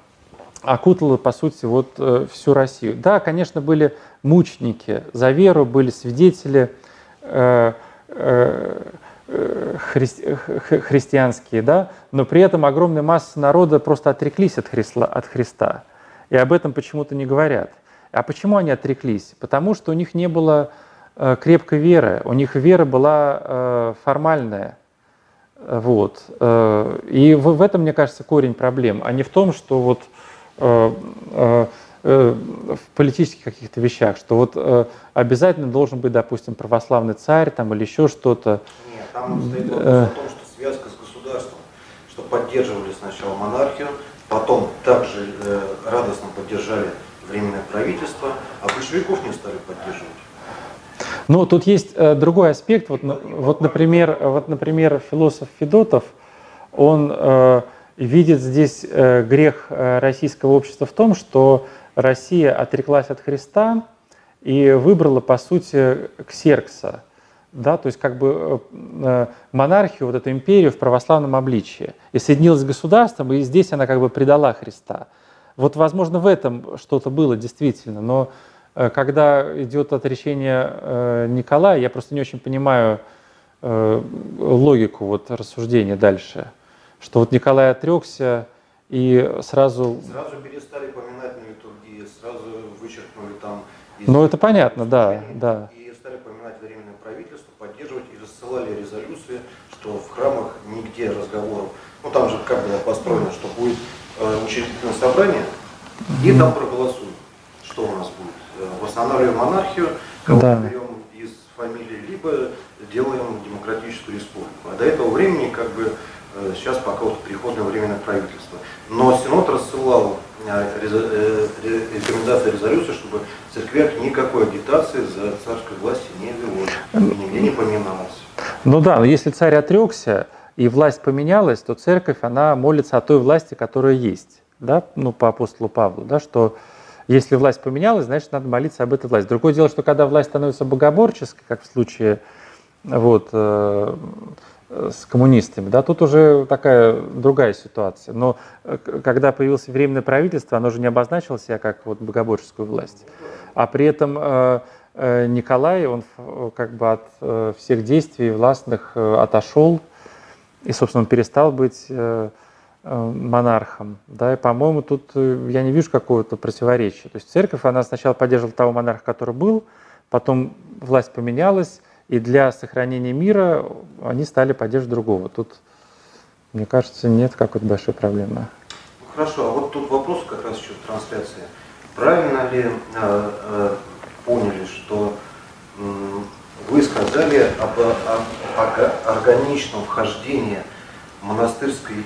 окутала, по сути, вот э, всю Россию. Да, конечно, были мученики за веру, были свидетели э, э, хри христианские, да, но при этом огромная масса народа просто отреклись от Христа, от Христа. И об этом почему-то не говорят. А почему они отреклись? Потому что у них не было крепкой веры, у них вера была формальная. Вот. И в этом, мне кажется, корень проблем, а не в том, что вот Э, э, э, в политических каких-то вещах, что вот обязательно должен быть, допустим, православный царь там или еще что-то. Нет, там стоит вопрос о том, что связка с государством, что поддерживали сначала монархию, потом также радостно поддержали временное правительство, а большевиков не стали поддерживать. Ну, тут есть другой аспект. Вот, вот, например, вот, например, философ Федотов, он видит здесь э, грех э, российского общества в том, что Россия отреклась от Христа и выбрала, по сути, ксеркса, да, то есть как бы э, монархию, вот эту империю в православном обличии, и соединилась с государством, и здесь она как бы предала Христа. Вот, возможно, в этом что-то было действительно, но когда идет отречение Николая, я просто не очень понимаю логику вот рассуждения дальше что вот Николай отрекся и сразу... Сразу перестали поминать на литургии, сразу вычеркнули там... Ну это понятно, да, да. И стали поминать временное правительство, поддерживать и рассылали резолюции, что в храмах нигде разговоров, ну там же как было построено, что будет э, учредительное собрание, и там проголосуют, что у нас будет. восстанавливаем монархию, кого да. берем из фамилии, либо делаем демократическую республику. А до этого времени как бы сейчас пока вот приходное временное правительство. Но Синод рассылал рекомендации резолюции, чтобы в церквях никакой агитации за царской власти не велось, нигде не поминалось. Ну да, но если царь отрекся и власть поменялась, то церковь, она молится о той власти, которая есть, да, ну по апостолу Павлу, да, что если власть поменялась, значит, надо молиться об этой власти. Другое дело, что когда власть становится богоборческой, как в случае вот, э, с коммунистами, да, тут уже такая другая ситуация. Но э, когда появилось временное правительство, оно же не обозначило себя как вот богоборческую власть. А при этом э, э, Николай, он как бы от всех действий властных отошел, и, собственно, он перестал быть монархом. Да, и, по-моему, тут я не вижу какого-то противоречия. То есть церковь, она сначала поддерживала того монарха, который был, потом власть поменялась, и для сохранения мира они стали поддерживать другого. Тут, мне кажется, нет какой-то большой проблемы. Хорошо, а вот тут вопрос как раз еще в трансляции. Правильно ли э, э, поняли, что э, вы сказали об, об органичном вхождении монастырской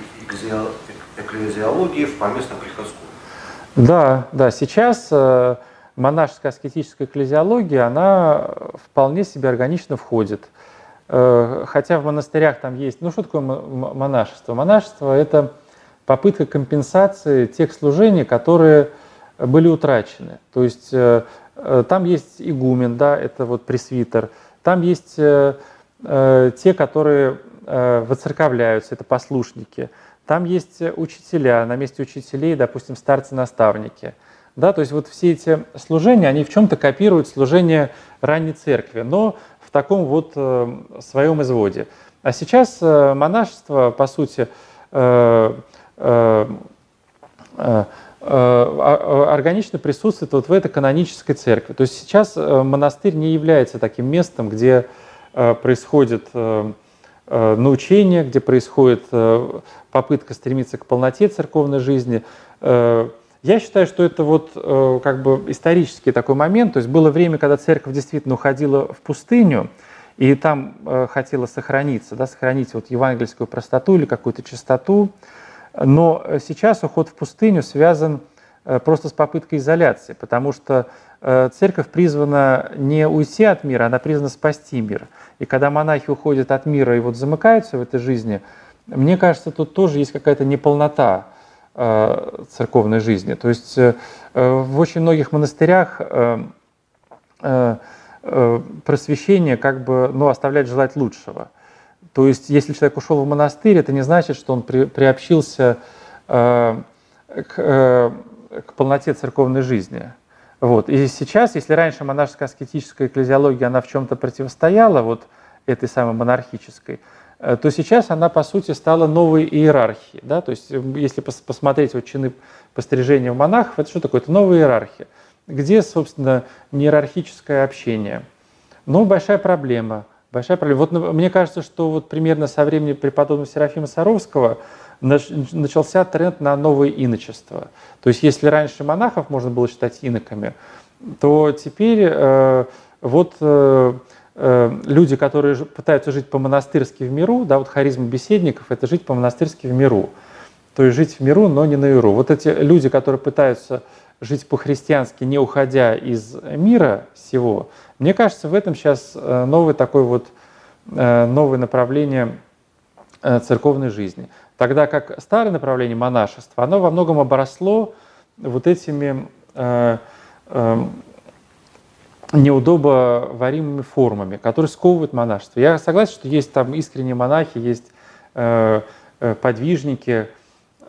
экклезиологии в поместно-приходскую? Да, да, сейчас э, монашеская аскетическая экклезиология, она вполне себе органично входит. Э, хотя в монастырях там есть, ну что такое монашество? Монашество – это попытка компенсации тех служений, которые были утрачены. То есть э, там есть игумен, да, это вот пресвитер, там есть те, которые воцерковляются, это послушники, там есть учителя, на месте учителей, допустим, старцы-наставники – да, то есть вот все эти служения, они в чем-то копируют служение ранней церкви, но в таком вот э, своем изводе. А сейчас э, монашество, по сути, э, э, э, э органично присутствует вот в этой канонической церкви. То есть сейчас э, монастырь не является таким местом, где происходит научение, где происходит попытка стремиться к полноте церковной жизни, я считаю, что это вот э, как бы исторический такой момент. То есть было время, когда церковь действительно уходила в пустыню, и там э, хотела сохраниться, да, сохранить вот евангельскую простоту или какую-то чистоту. Но сейчас уход в пустыню связан э, просто с попыткой изоляции, потому что церковь призвана не уйти от мира, она призвана спасти мир. И когда монахи уходят от мира и вот замыкаются в этой жизни, мне кажется, тут тоже есть какая-то неполнота Э, церковной жизни. То есть э, в очень многих монастырях э, просвещение как бы ну, оставляет желать лучшего. То есть если человек ушел в монастырь, это не значит, что он при, приобщился к, к полноте церковной жизни. Вот. И сейчас, если раньше монашеская аскетическая экклезиология, она в чем-то противостояла вот этой самой монархической, Э, то сейчас она, по сути, стала новой иерархией. Да? То есть, если посмотреть вот чины пострижения в монахов, это что такое? Это новая иерархия. Где, собственно, не иерархическое общение? Ну, большая проблема. Большая проблема. Вот мне кажется, что вот примерно со времени преподобного Серафима Саровского начался тренд на новое иночество. То есть, если раньше монахов можно было считать иноками, то теперь э, вот э, Э, люди, которые пытаются жить по-монастырски в миру, да, вот харизма беседников – это жить по-монастырски в миру. То есть жить в миру, но не на миру. Вот эти люди, которые пытаются жить по-христиански, не уходя из мира всего, мне кажется, в этом сейчас э, новое такое вот, э, новое направление церковной жизни. Тогда как старое направление монашества, оно во многом обросло вот этими неудобоваримыми формами, которые сковывают монашество. Я согласен, что есть там искренние монахи, есть э, э, подвижники,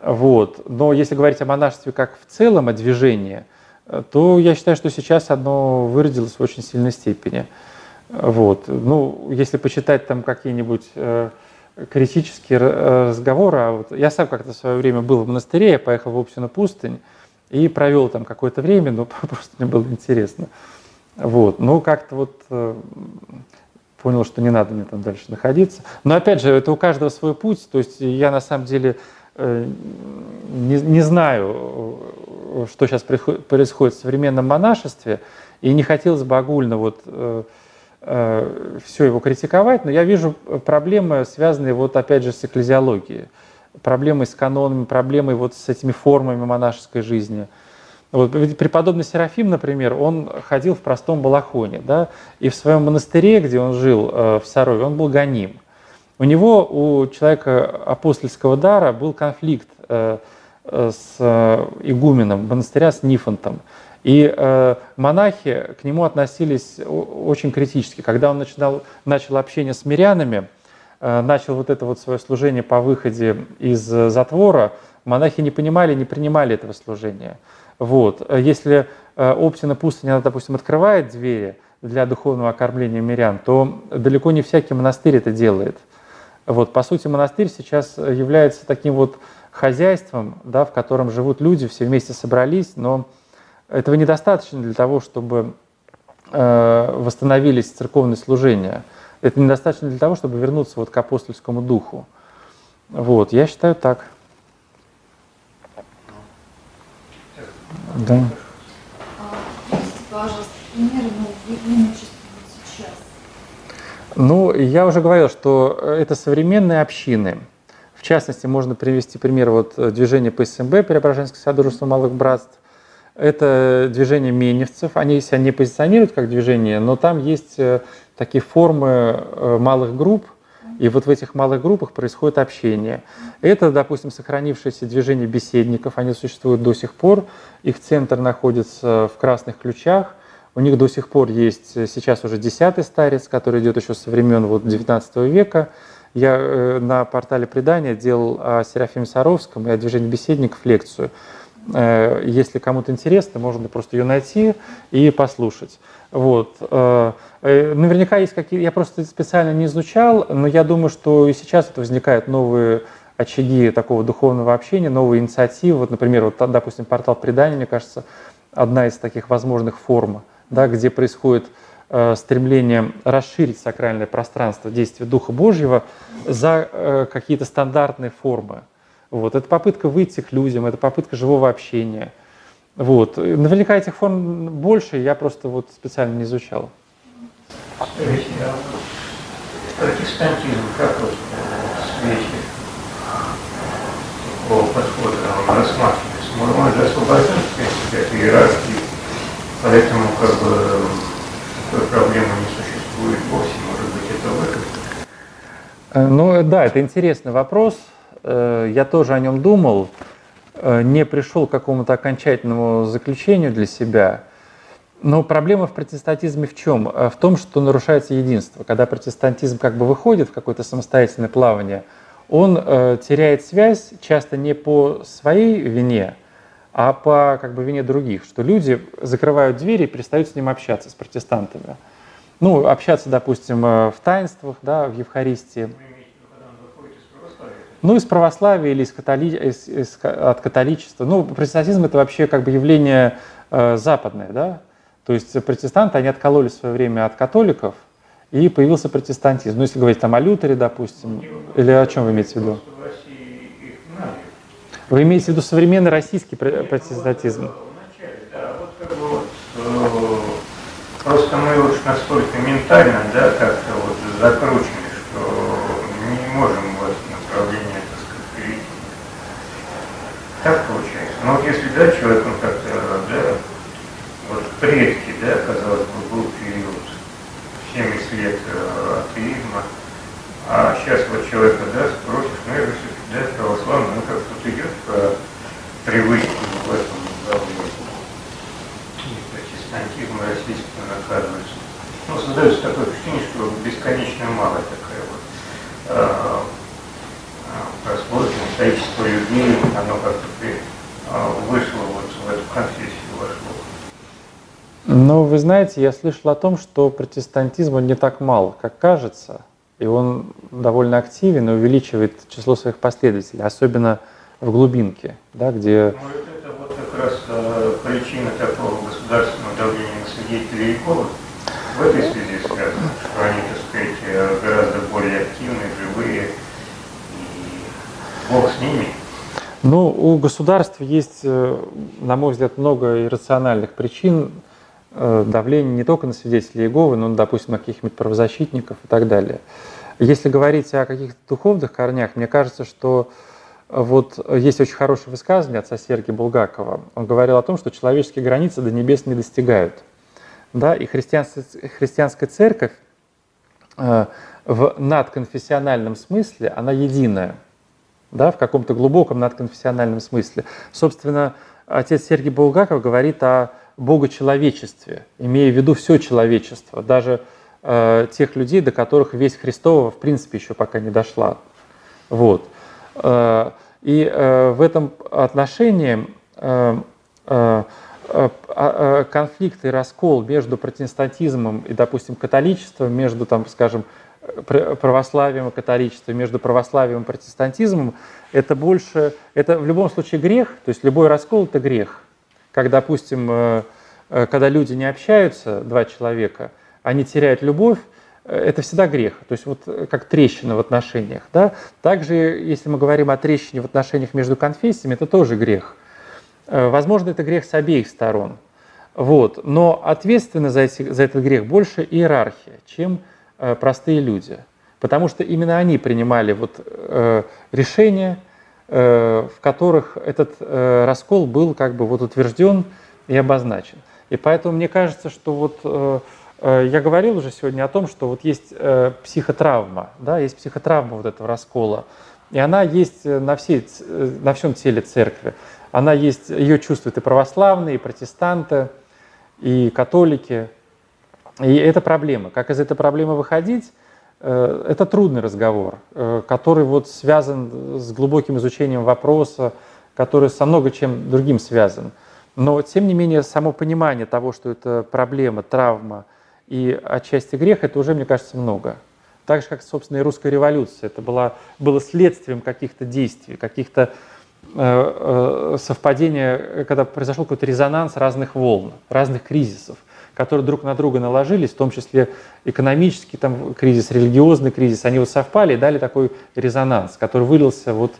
вот. но если говорить о монашестве как в целом, о движении, э, то я считаю, что сейчас оно выразилось в очень сильной степени. Вот. Ну, если почитать там какие-нибудь э, критические э, разговоры, а вот я сам как-то в свое время был в монастыре, я поехал в Опсину пустынь и провел там какое-то время, но просто мне было интересно. Вот. Ну, как-то вот понял, что не надо мне там дальше находиться. Но опять же, это у каждого свой путь. То есть я на самом деле не, не знаю, что сейчас происходит в современном монашестве. И не хотелось бы огульно вот э, э, все его критиковать, но я вижу проблемы, связанные вот опять же с экклезиологией, проблемы с канонами, проблемы вот с этими формами монашеской жизни. Вот, преподобный Серафим, например, он ходил в простом балахоне, да, и в своем монастыре, где он жил э, в Сарове, он был гоним. У него, у человека апостольского дара, был конфликт э, э, с игуменом монастыря, с Нифонтом. И э, монахи к нему относились очень критически. Когда он начинал, начал общение с мирянами, э, начал вот это вот свое служение по выходе из затвора, монахи не понимали, не принимали этого служения. Вот. Если э, Оптина пустыня, допустим, открывает двери для духовного окормления мирян, то далеко не всякий монастырь это делает. Вот. По сути, монастырь сейчас является таким вот хозяйством, да, в котором живут люди, все вместе собрались, но этого недостаточно для того, чтобы э, восстановились церковные служения. Это недостаточно для того, чтобы вернуться вот к апостольскому духу. Вот, я считаю так. Да. Ну, я уже говорил, что это современные общины. В частности, можно привести пример вот движения ПСМБ, Преображенское Содружество Малых Братств. Это движение меневцев. Они себя не позиционируют как движение, но там есть э, такие формы э, малых групп, и вот в этих малых группах происходит общение. Это, допустим, сохранившееся движение беседников, они существуют до сих пор. Их центр находится в Красных Ключах. У них до сих пор есть э, сейчас уже десятый старец, который идет еще со времен вот 19 века. Я э, на портале предания делал о Серафиме Саровском и о движении беседников лекцию. Э, если кому-то интересно, можно просто ее найти и послушать. Вот. Наверняка есть какие я просто специально не изучал, но я думаю, что и сейчас это возникают новые очаги такого духовного общения, новые инициативы. Вот, например, вот, допустим, портал предания, мне кажется, одна из таких возможных форм, да, где происходит э, стремление расширить сакральное пространство действия Духа Божьего за э, какие-то стандартные формы. Вот. Это попытка выйти к людям, это попытка живого общения. Вот. Наверняка этих форм больше, я просто вот специально не изучал. Протестантизм как вот в свете такого подхода рассматривается? Можно освобождать, от иерархии, поэтому как бы такой проблемы не существует вовсе, может быть, это выход? Э, ну да, это интересный вопрос. Э, я тоже о нем думал. Э, не пришел к какому-то окончательному заключению для себя. Но проблема в протестантизме в чем? Э, в том, что нарушается единство. Когда протестантизм как бы выходит в какое-то самостоятельное плавание, он э, теряет связь часто не по своей вине, а по как бы, вине других, что люди закрывают двери и перестают с ним общаться, с протестантами. Ну, общаться, допустим, э, в таинствах, да, в Евхаристии. Ну, из православия или из католи... из, из, от католичества. Ну, протестантизм это вообще как бы явление э, западное, да? То есть протестанты, они откололи в свое время от католиков, и появился протестантизм. Ну, если говорить там о Лютере, допустим, или о чем вы имеете в виду? Вы имеете в виду современный российский протестантизм? Просто мы уж настолько ментально, да, как-то вот закручены, что не можем Так получается. Но вот если, да, человек, он как-то, да, вот предки, да, казалось бы, был период 70 лет э, атеизма, а сейчас вот человека, да, спросишь, ну, я же все-таки, да, православный, ну, как тут идет по привычке в этом направлении. И протестантизм российский наказывается. Ну, создается такое впечатление, что бесконечно малая такая вот э, количество людей, оно как-то а, вышло вот в эту конфессию, вошло. Ну, вы знаете, я слышал о том, что протестантизм он не так мал, как кажется, и он довольно активен и увеличивает число своих последователей, особенно глубинке, да, где... Ну, это, вот как раз э, причина такого государственного давления на свидетелей Иеговы в этой связи связано, что они, так сказать, э, гораздо более активные, живые, Бог с ними. Ну, у государства есть, э, на мой взгляд, много иррациональных причин э, давление не только на свидетелей Иеговы, но, допустим, на каких-нибудь правозащитников и так далее. Если говорить о каких-то духовных корнях, мне кажется, что вот есть очень хорошее высказывание отца Сергия Булгакова. Он говорил о том, что человеческие границы до небес не достигают. Да, и христианская, христианская церковь э, в надконфессиональном смысле, она единая, да, в каком-то глубоком надконфессиональном смысле. Собственно, отец Сергий Булгаков говорит о богочеловечестве, имея в виду все человечество, даже э, тех людей, до которых весь Христова в принципе еще пока не дошла. Вот. Э, и э, в этом отношении э, э конфликт и раскол между протестантизмом и, допустим, католичеством, между, там, скажем, православием и католичеством, между православием и протестантизмом, это больше, это в любом случае грех, то есть любой раскол это грех. Как, допустим, когда люди не общаются, два человека, они теряют любовь, это всегда грех, то есть вот как трещина в отношениях. Да? Также, если мы говорим о трещине в отношениях между конфессиями, это тоже грех. Возможно, это грех с обеих сторон. Вот. Но ответственны за, эти, за этот грех больше иерархия, чем Э, простые люди. Потому что именно они принимали вот, э, решения, э, в которых этот э, раскол был как бы вот утвержден и обозначен. И поэтому мне кажется, что вот э, э, я говорил уже сегодня о том, что вот есть э, психотравма, да, есть психотравма вот этого раскола, и она есть на, всей, э, на всем теле церкви. Она есть, ее чувствуют и православные, и протестанты, и католики, и это проблема. Как из этой проблемы выходить? Э, это трудный разговор, э, который вот связан с глубоким изучением вопроса, который со много чем другим связан. Но, тем не менее, само понимание того, что это проблема, травма и отчасти грех, это уже, мне кажется, много. Так же, как, собственно, и русская революция. Это было, было следствием каких-то действий, каких-то э, э, когда произошел какой-то резонанс разных волн, разных кризисов которые друг на друга наложились, в том числе экономический там, кризис, религиозный кризис, они вот совпали и дали такой резонанс, который вылился вот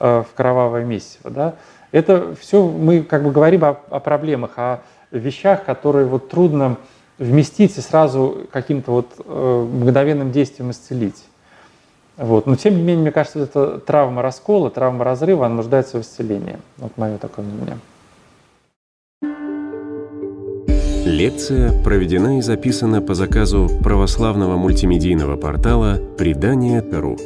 э, в кровавое месиво. Да? Это все мы как бы говорим о, о проблемах, о вещах, которые вот трудно вместить и сразу каким-то вот э, мгновенным действием исцелить. Вот. Но тем не менее, мне кажется, это травма раскола, травма разрыва, она нуждается в исцелении. Вот мое такое мнение. Лекция проведена и записана по заказу православного мультимедийного портала «Предание.ру».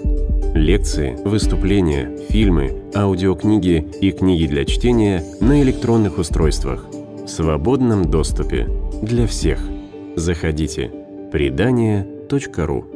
Лекции, выступления, фильмы, аудиокниги и книги для чтения на электронных устройствах в свободном доступе для всех. Заходите. Предание.ру